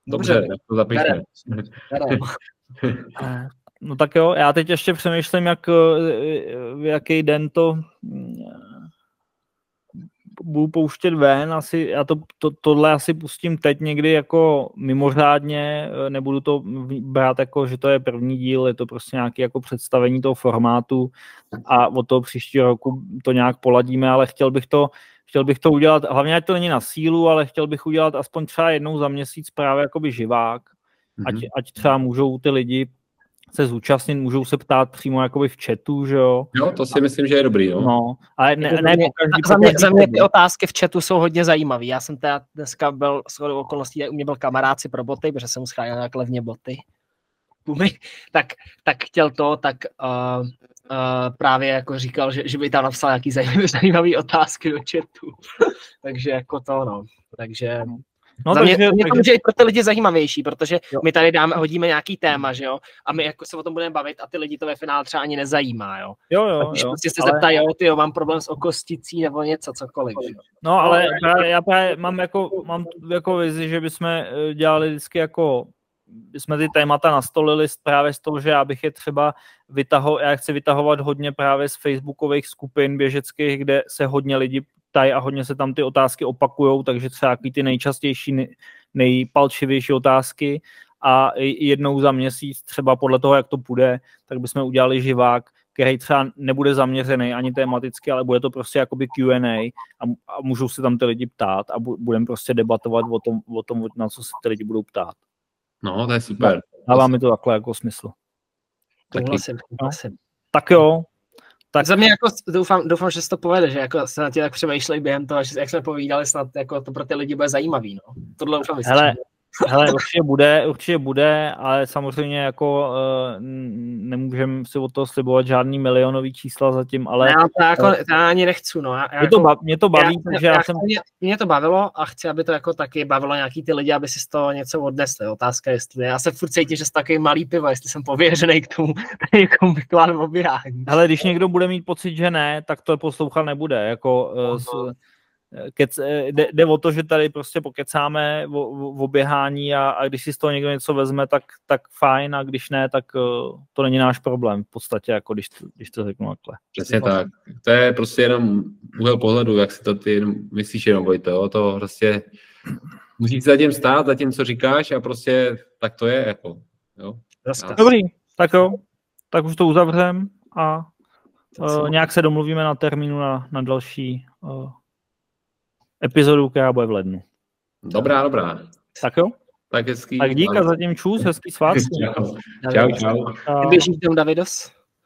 Dobře, Dobře. tak to zapišme. No tak jo, já teď ještě přemýšlím, jak, eh, v jaký den to mm, budu pouštět ven, asi, já to, to, tohle asi pustím teď někdy jako mimořádně, eh, nebudu to brát jako, že to je první díl, je to prostě nějaké jako představení toho formátu a od toho příštího roku to nějak poladíme, ale chtěl bych to, chtěl bych to udělat, hlavně ať to není na sílu, ale chtěl bych udělat aspoň třeba jednou za měsíc právě jakoby živák, ať, Mhm. ať třeba můžou ty lidi se zúčastnit, můžou se ptát přímo jakoby v chatu, že jo? Jo, to si myslím, že je dobrý, jo. No, ale ne, ne, za, mě, každý, za, mě, za mě ty otázky v chatu jsou hodně zajímavé. Já jsem teda dneska byl s okolností, u mě byl kamarád si pro boty, protože jsem scháněl nějak levně boty. Tak, tak chtěl to, tak uh, uh, právě jako říkal, že, že by tam napsal nějaký zajímavý, zajímavý otázky do chatu. Takže jako to, no. Takže No, Za mě, takže, mě to může i pro ty lidi zajímavější, protože jo. my tady dáme, hodíme nějaký téma, že jo, a my jako se o tom budeme bavit a ty lidi to ve finále třeba ani nezajímá, jo. Jo, jo, když jo. Prostě se ale... zeptají, jo, ty jo, mám problém s okosticí nebo něco, cokoliv. Jo? No, ale já, já právě mám jako, mám jako vizi, že bychom eh, dělali vždycky jako jsme ty témata nastolili právě z toho, že já bych je třeba vytaho, já chci vytahovat hodně právě z facebookových skupin běžeckých, kde se hodně lidi ptají a hodně se tam ty otázky opakujou, takže třeba ty nejčastější, nejpalčivější otázky a jednou za měsíc, třeba podle toho, jak to půjde, tak bychom udělali živák, který třeba nebude zaměřený ani tematicky, ale bude to prostě jakoby Q&A a, a můžou se tam ty lidi ptát a budeme prostě debatovat o tom, o tom, na co se ty lidi budou ptát. No, to je super. Dává mi to takhle jako smysl. Taky. No. Tak jo, tak za mě jako doufám, doufám, že se to povede, že jako se na tě tak přemýšlej během toho, že jak jsme povídali, snad jako to pro ty lidi bude zajímavý, no. Tohle doufám Hele, Hele, určitě bude, určitě bude, ale samozřejmě jako uh, nemůžeme si od toho slibovat žádný milionový čísla zatím, ale... Já to, jako, to já ani nechci, no. Já, mě, jako, to bav, mě to baví, já, takže já, já jsem... Mě, mě, to bavilo a chci, aby to jako taky bavilo nějaký ty lidi, aby si z toho něco odnesli. Otázka, jestli já se furt cítím, že jsi takový malý pivo, jestli jsem pověřený k tomu, jako vykládám oběhání. Ale když někdo bude mít pocit, že ne, tak to poslouchat nebude. Jako, uh, s, Kec, eh, jde, jde o to, že tady prostě pokecáme o, o, o běhání a, a když si z toho někdo něco vezme, tak, tak fajn a když ne, tak uh, to není náš problém v podstatě, jako když, když to řeknu takhle. Přesně tak. To je prostě jenom úhel pohledu, jak si to ty myslíš jenom, Vojto, jo? to prostě musíš za tím stát, za tím, co říkáš a prostě tak to je, jako, jo. Dobrý, tak jo, tak už to uzavřem a uh, nějak se domluvíme na termínu na, na další uh, epizodu, která bude v lednu. Dobrá, dobrá. Tak jo? Tak hezký. Tak díka zatím čus, hezký svátky. čau, čau. čau. Běžíš tam Davidos?